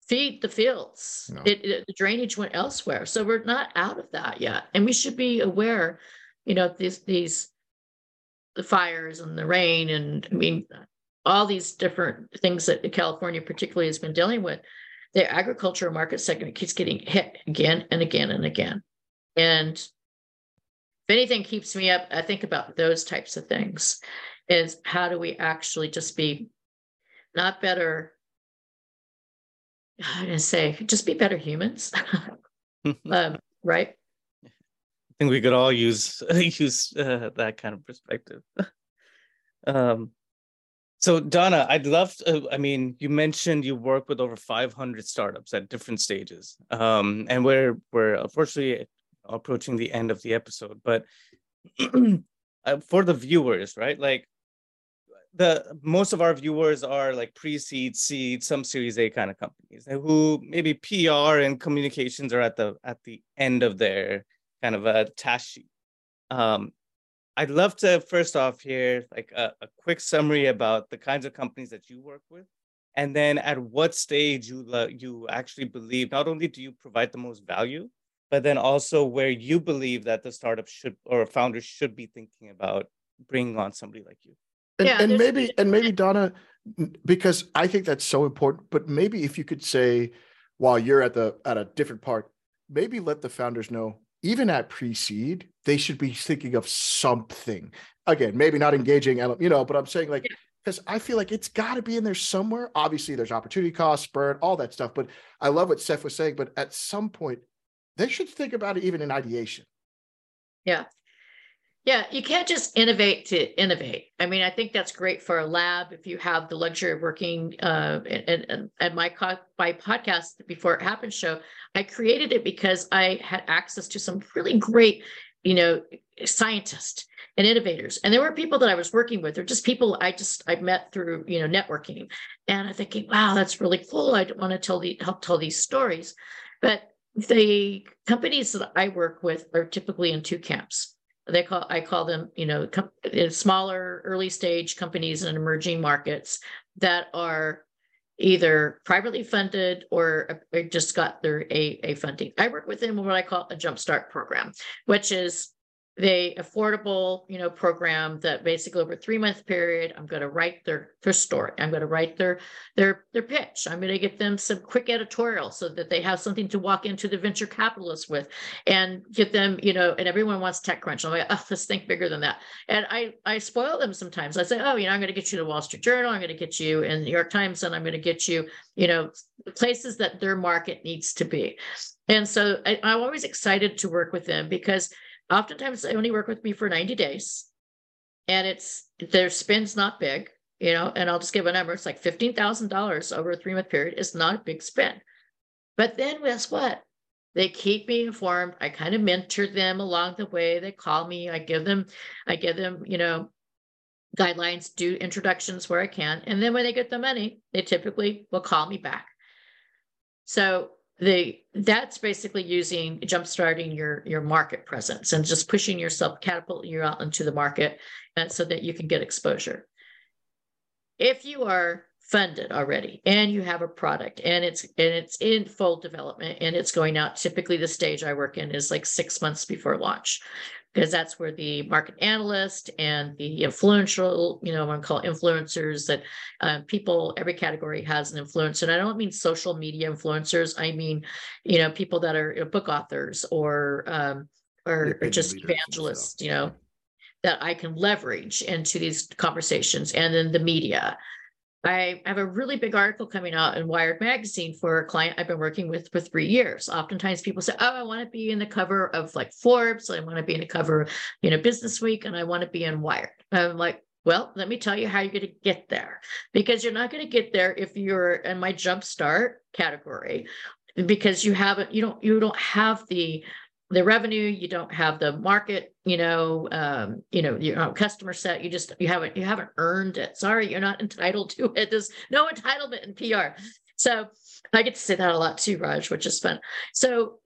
feed the fields. No. It, it, the drainage went elsewhere, so we're not out of that yet, and we should be aware. You know, these these the fires and the rain and I mean all these different things that California particularly has been dealing with, the agricultural market segment keeps getting hit again and again and again. And if anything keeps me up, I think about those types of things is how do we actually just be not better, I'm to say, just be better humans, um, right? I think we could all use use uh, that kind of perspective. um, so Donna, I'd love. To, I mean, you mentioned you work with over 500 startups at different stages, um, and we're we're unfortunately approaching the end of the episode. But uh, for the viewers, right? Like the most of our viewers are like pre-seed, seed, some Series A kind of companies who maybe PR and communications are at the at the end of their kind of a task sheet. Um, I'd love to first off hear like a, a, quick summary about the kinds of companies that you work with, and then at what stage you you actually believe not only do you provide the most value, but then also where you believe that the startup should or founders should be thinking about bringing on somebody like you. And, yeah, and maybe and maybe Donna, because I think that's so important. But maybe if you could say, while you're at the at a different part, maybe let the founders know even at pre-seed, they should be thinking of something. Again, maybe not engaging, you know, but I'm saying like because I feel like it's got to be in there somewhere. Obviously, there's opportunity cost, burn, all that stuff. But I love what Saif was saying. But at some point, they should think about it even in ideation. Yeah. Yeah, you can't just innovate to innovate. I mean, I think that's great for a lab if you have the luxury of working. Uh, and, and, and my co- my podcast before it happened show, I created it because I had access to some really great, you know, scientists and innovators, and there were people that I was working with. They're just people I just I met through you know networking, and I'm thinking, wow, that's really cool. I want to tell the help tell these stories, but the companies that I work with are typically in two camps they call i call them you know com- uh, smaller early stage companies in emerging markets that are either privately funded or, or just got their a, a funding. I work within what i call a jumpstart program which is the affordable you know program that basically over a three month period i'm going to write their their story. I'm going to write their their their pitch. I'm going to get them some quick editorial so that they have something to walk into the venture capitalists with and get them you know and everyone wants techcrunch. I'm like oh let's think bigger than that. And i i spoil them sometimes. I say oh you know i'm going to get you the wall street journal. I'm going to get you in the new york times and i'm going to get you you know places that their market needs to be. And so I, i'm always excited to work with them because oftentimes they only work with me for 90 days. And it's their spend's not big you know and i'll just give a number. It's like $15000 over a three month period is not a big spend but then guess what? They keep me informed. I kind of mentor them along the way. They call me. I give them i give them you know guidelines do introductions where i can. And then when they get the money they typically will call me back. So the that's basically using jump starting your your market presence and just pushing yourself catapulting you out into the market and so that you can get exposure. If you are funded already and you have a product and it's and it's in full development and it's going out typically the stage i work in is like six months before launch because that's where the market analyst and the influential, you know, I'm going to call influencers that uh, people, every category has an influencer. And I don't mean social media influencers. I mean, you know, people that are you know, book authors or, um, or, or just evangelists, you know, that I can leverage into these conversations and then the media I have a really big article coming out in Wired magazine for a client I've been working with for three years. Oftentimes people say, Oh, I want to be in the cover of like Forbes, I want to be in the cover, you know, Business Week, and I want to be in Wired. I'm like, well, let me tell you how you're going to get there because you're not going to get there if you're in my jumpstart category because you haven't, you don't, you don't have the the revenue you don't have the market you know um, you know your customer set you just you haven't you haven't earned it. Sorry you're not entitled to it. There's no entitlement in pr so i get to say that a lot too raj which is fun. So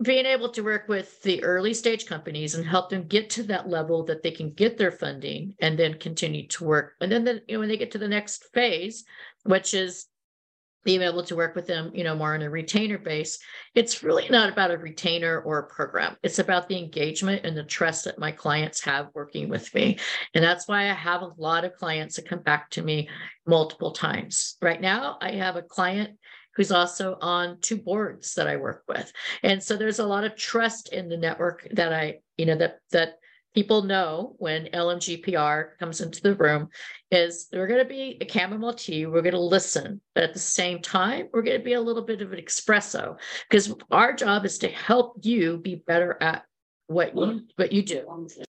being able to work with the early stage companies and help them get to that level that they can get their funding and then continue to work. And then the, you know when they get to the next phase which is being able to work with them, you know, more on a retainer base. It's really not about a retainer or a program. It's about the engagement and the trust that my clients have working with me. And that's why I have a lot of clients that come back to me multiple times. Right now, I have a client who's also on two boards that I work with. And so there's a lot of trust in the network that I, you know, that that people know when LMGPR comes into the room is we're going to be a chamomile tea. We're going to listen, but at the same time, we're going to be a little bit of an espresso because our job is to help you be better at what you what you do.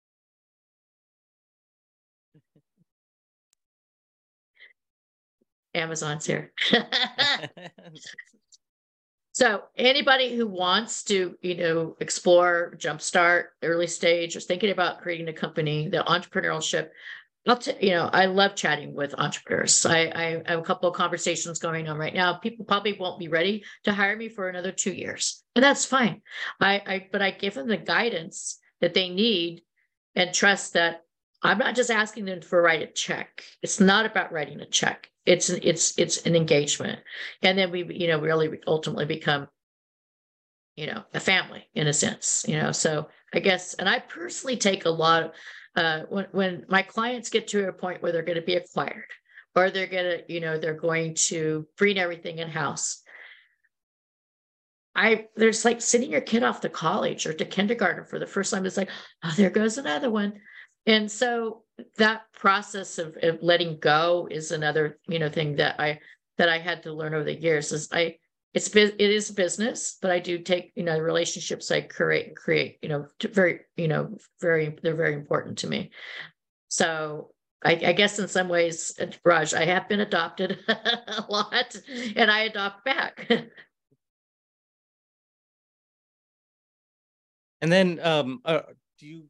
Amazon's here. So anybody who wants to, you know, explore, jumpstart, early stage, or thinking about creating a company, the entrepreneurship, I'll you know, I love chatting with entrepreneurs. I, I have a couple of conversations going on right now. People probably won't be ready to hire me for another two years, and that's fine. I, I but I give them the guidance that they need and trust that I'm not just asking them for write a check. It's not about writing a check. It's an it's it's an engagement, and then we you know really ultimately become, you know, a family in a sense. You know, so I guess, and I personally take a lot of uh, when when my clients get to a point where they're going to be acquired, or they're going to you know they're going to bring everything in house. I there's like sending your kid off to college or to kindergarten for the first time. It's like, oh, there goes another one. And so that process of, of letting go is another, you know, thing that I that I had to learn over the years is I it's it is business, but I do take you know relationships I create and create. You know, very you know very they're very important to me. So I, I, guess in some ways, uh, Raj, I have been adopted a lot, and I adopt back. and then, um, uh, do you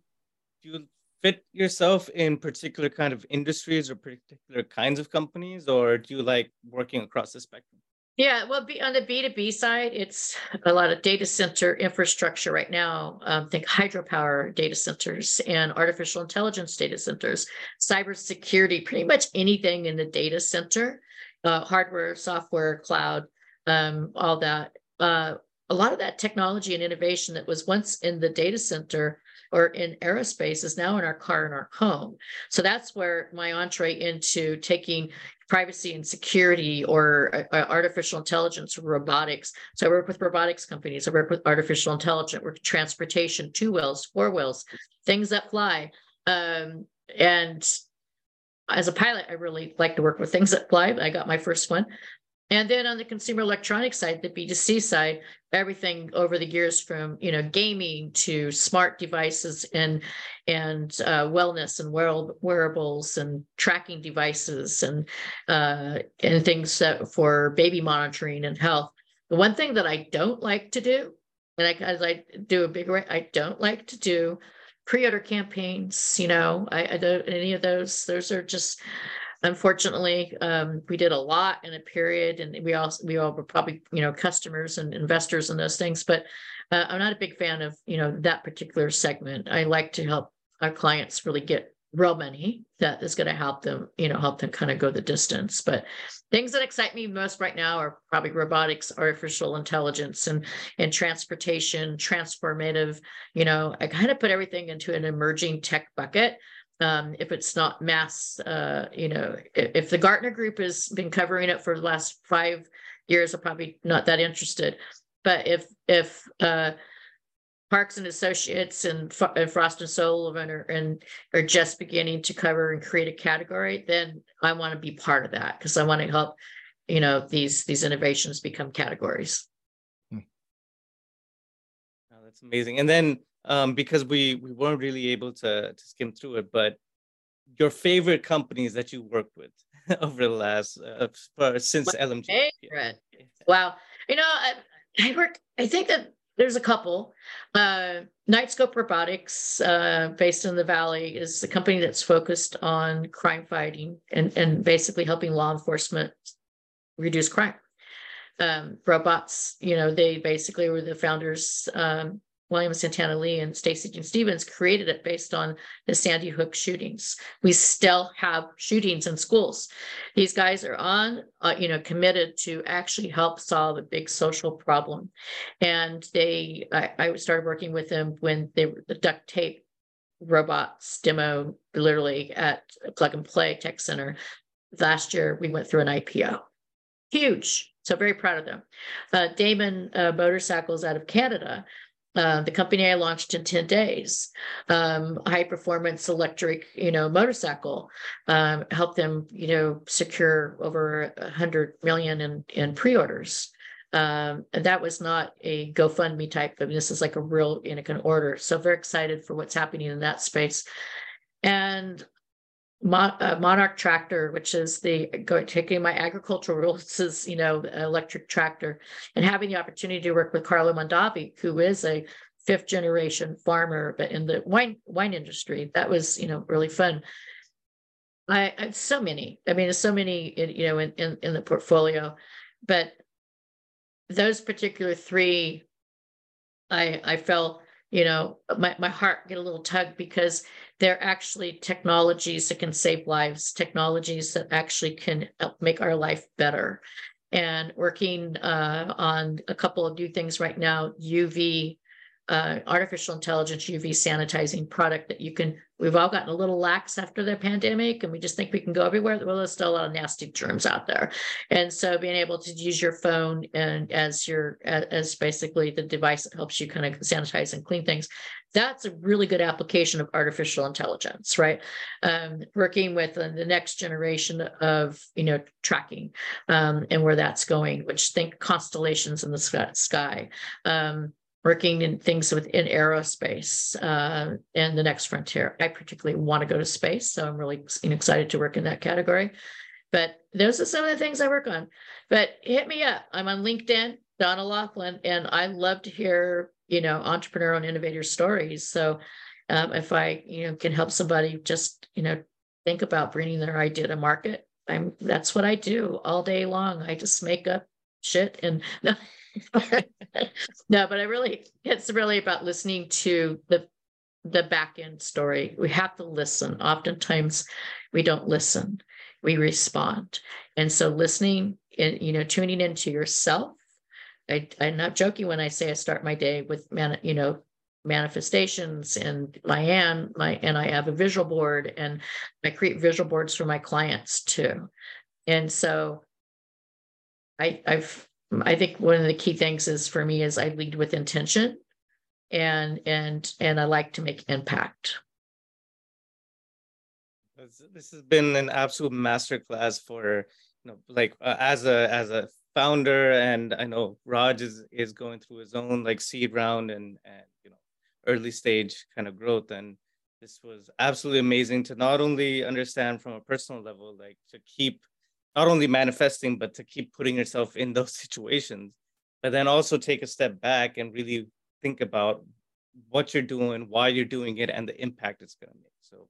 do you fit yourself in particular kind of industries or particular kinds of companies, or do you like working across the spectrum? Yeah, well, be, on the B2B side, it's a lot of data center infrastructure right now. Um, think hydropower data centers and artificial intelligence data centers, cybersecurity, pretty much anything in the data center, uh, hardware, software, cloud, um, all that. Uh, a lot of that technology and innovation that was once in the data center or in aerospace is now in our car and our home. So that's where my entree into taking privacy and security or uh, uh, artificial intelligence or robotics. So I work with robotics companies. I work with artificial intelligence, work transportation, two wheels, four wheels, things that fly. Um, and as a pilot, I really like to work with things that fly. I got my first one. And then on the consumer electronics side, the B2C side, everything over the years from you know gaming to smart devices and and uh, wellness and wear- wearables and tracking devices and uh, and things that for baby monitoring and health. The one thing that I don't like to do, and I, as I do a big, I don't like to do pre-order campaigns. You know, I, I don't any of those. Those are just Unfortunately, um, we did a lot in a period, and we also we all were probably you know customers and investors and those things. But uh, I'm not a big fan of you know that particular segment. I like to help our clients really get real money that is going to help them, you know, help them kind of go the distance. But things that excite me most right now are probably robotics, artificial intelligence, and and transportation, transformative. You know, I kind of put everything into an emerging tech bucket um, if it's not mass, uh, you know, if, if, the Gartner Group has been covering it for the last five years, I'm probably not that interested. But if if uh, Parks and Associates and, and Frost and Sullivan are and are just beginning to cover and create a category, then I want to be part of that because I want to help, you know, these these innovations become categories. Hmm. Oh, that's amazing. And then um, because we we weren't really able to to skim through it. But your favorite companies that you worked with over the last uh, for, since My LMG. Favorite. Wow, you know, I, I work. I think that there's a couple. Uh, Knightscope Robotics, uh, based in the Valley, is a company that's focused on crime fighting and, and basically helping law enforcement reduce crime. Um, robots, you know, they basically were the founders um, William Santana Li and Stacy Dean Stephens created it based on the Sandy Hook shootings. We still have shootings in schools. These guys are on, uh, you know, committed to actually help solve a big social problem. And they, I, I started working with them when they were the duct tape robots demo, literally at Plug and Play Tech Center. Last year, we went through an IPO. Huge. So very proud of them. Uh, Damon uh, Motorcycles out of Canada uh, the company I launched in 10 days, um, high performance electric, you know, motorcycle, um, helped them, you know, secure over a hundred million in, in pre-orders. Um, and that was not a GoFundMe type. I mean, this is like a real, you know, can order. So very excited for what's happening in that space. And Mon- uh, Monarch tractor, which is the taking my agricultural roots you know electric tractor, and having the opportunity to work with Carlo Mondavi, who is a fifth generation farmer, but in the wine wine industry. That was you know really fun. I, I so many. I mean, so many you know in, in in the portfolio, but those particular three, I I felt you know my, my heart get a little tug because they're actually technologies that can save lives technologies that actually can help make our life better. And working uh, on a couple of new things right now uv uh, artificial intelligence UV sanitizing product that you can. We've all gotten a little lax after the pandemic, and we just think we can go everywhere. Well, there's still a lot of nasty germs out there, and so being able to use your phone and as your as basically the device that helps you kind of sanitize and clean things, that's a really good application of artificial intelligence, right? Um, working with uh, the next generation of you know tracking um, and where that's going, which think constellations in the sky. Um, working in things within aerospace uh, and the next frontier. I particularly want to go to space, so I'm really excited to work in that category. But those are some of the things I work on. But hit me up. I'm on LinkedIn, Donna Loughlin, and I love to hear you know entrepreneur and innovator stories. So um, if I you know can help somebody just you know think about bringing their idea to market, I'm that's what I do all day long. I just make up shit and no. but I really, it's really about listening to the the back end story. We have to listen. Oftentimes, we don't listen; we respond. And so, listening and you know, tuning into yourself. I, I'm not joking when I say I start my day with man, you know, manifestations and my and my and I have a visual board and I create visual boards for my clients too. And so I I've I think one of the key things is for me is I lead with intention and and and I like to make impact. This has been an absolute masterclass for you know like uh, as a as a founder and I know Raj is is going through his own like seed round and and you know early stage kind of growth and this was absolutely amazing to not only understand from a personal level like to keep not only manifesting, but to keep putting yourself in those situations, but then also take a step back and really think about what you're doing, why you're doing it, and the impact it's going to make. So,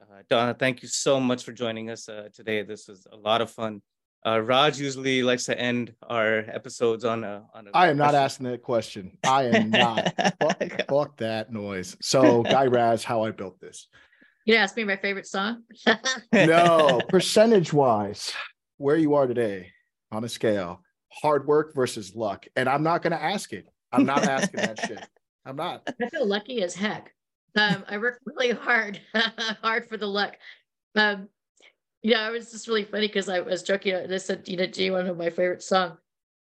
uh, Donna, thank you so much for joining us uh, today. This was a lot of fun. Uh, Raj usually likes to end our episodes on a. On a I am not asking that question. I am not. fuck, fuck, that noise. So, Guy Raz, how I built this. You ask me my favorite song? no, percentage wise, where you are today on a scale, hard work versus luck. And I'm not going to ask it. I'm not asking that shit. I'm not. I feel lucky as heck. Um, I work really hard, hard for the luck. Um, know, it was just really funny because I was joking. and I said, you know, do you want to know my favorite song?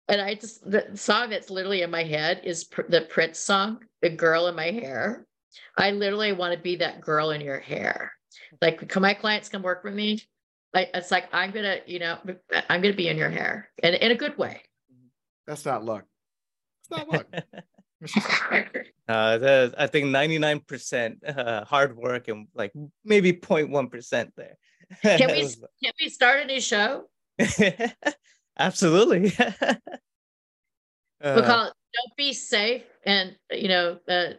And I just, the song that's literally in my head is the Prince song, The Girl in My Hair. I literally want to be that girl in your hair. Like, can my clients come work with me? Like, it's like I'm gonna, you know, I'm gonna be in your hair, and in a good way. That's not luck. It's not luck. uh, the, I think 99% uh, hard work and like maybe 0.1% there. Can we can we start a new show? Absolutely. uh, we'll call it "Don't Be Safe," and you know, uh,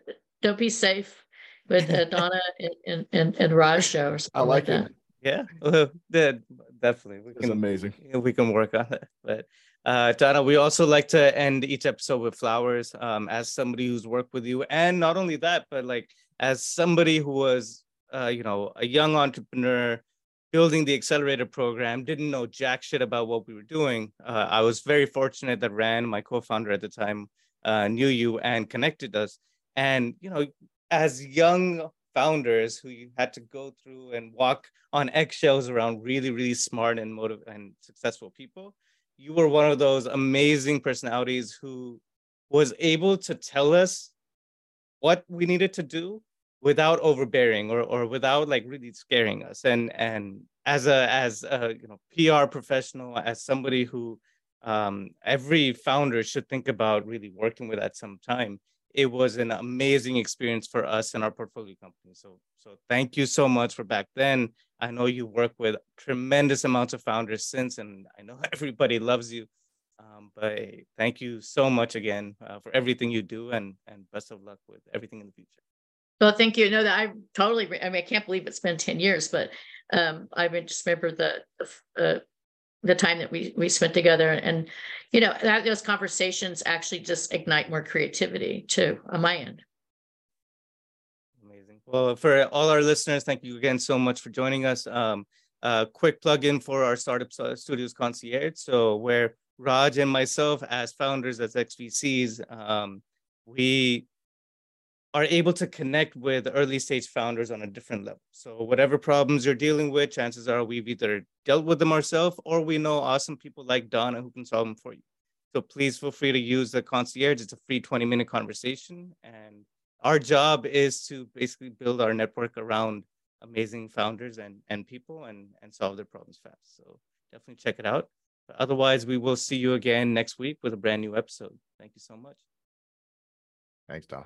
don't be safe with uh, Donna and, and, and Raj show or something I like, like it. Yeah, well, definitely. We can, amazing. We can work on it. But uh, Donna, we also like to end each episode with flowers. Um, as somebody who's worked with you, and not only that, but like as somebody who was, uh, you know, a young entrepreneur building the accelerator program, didn't know jack shit about what we were doing. Uh, I was very fortunate that Rand, my co-founder at the time, uh, knew you and connected us. And you know, as young founders who you had to go through and walk on eggshells around really, really smart and motive and successful people, you were one of those amazing personalities who was able to tell us what we needed to do without overbearing or, or without like really scaring us. And and as a as a you know pr professional as somebody who um, every founder should think about really working with at some time it was an amazing experience for us and our portfolio company. So, so thank you so much for back then. I know you work with tremendous amounts of founders since, and I know everybody loves you. Um, but thank you so much again uh, for everything you do, and and best of luck with everything in the future. Well, thank you. No, that I totally. I mean, I can't believe it's been ten years, but um, I just remember the, uh, the time that we we spent together. And you know that, those conversations actually just ignite more creativity too on my end. Amazing. Well for all our listeners thank you again so much for joining us. Um uh, quick plug in for our startup studios concierge. So where raj and myself as founders as xvcs um, we are able to connect with early stage founders on a different level. So whatever problems you're dealing with, chances are we've either dealt with them ourselves or we know awesome people like Donna who can solve them for you. So please feel free to use the concierge. It's a free 20 minute conversation. And our job is to basically build our network around amazing founders and, and people and, and solve their problems fast. So definitely check it out. But otherwise, we will see you again next week with a brand new episode. Thank you so much. Thanks, Don.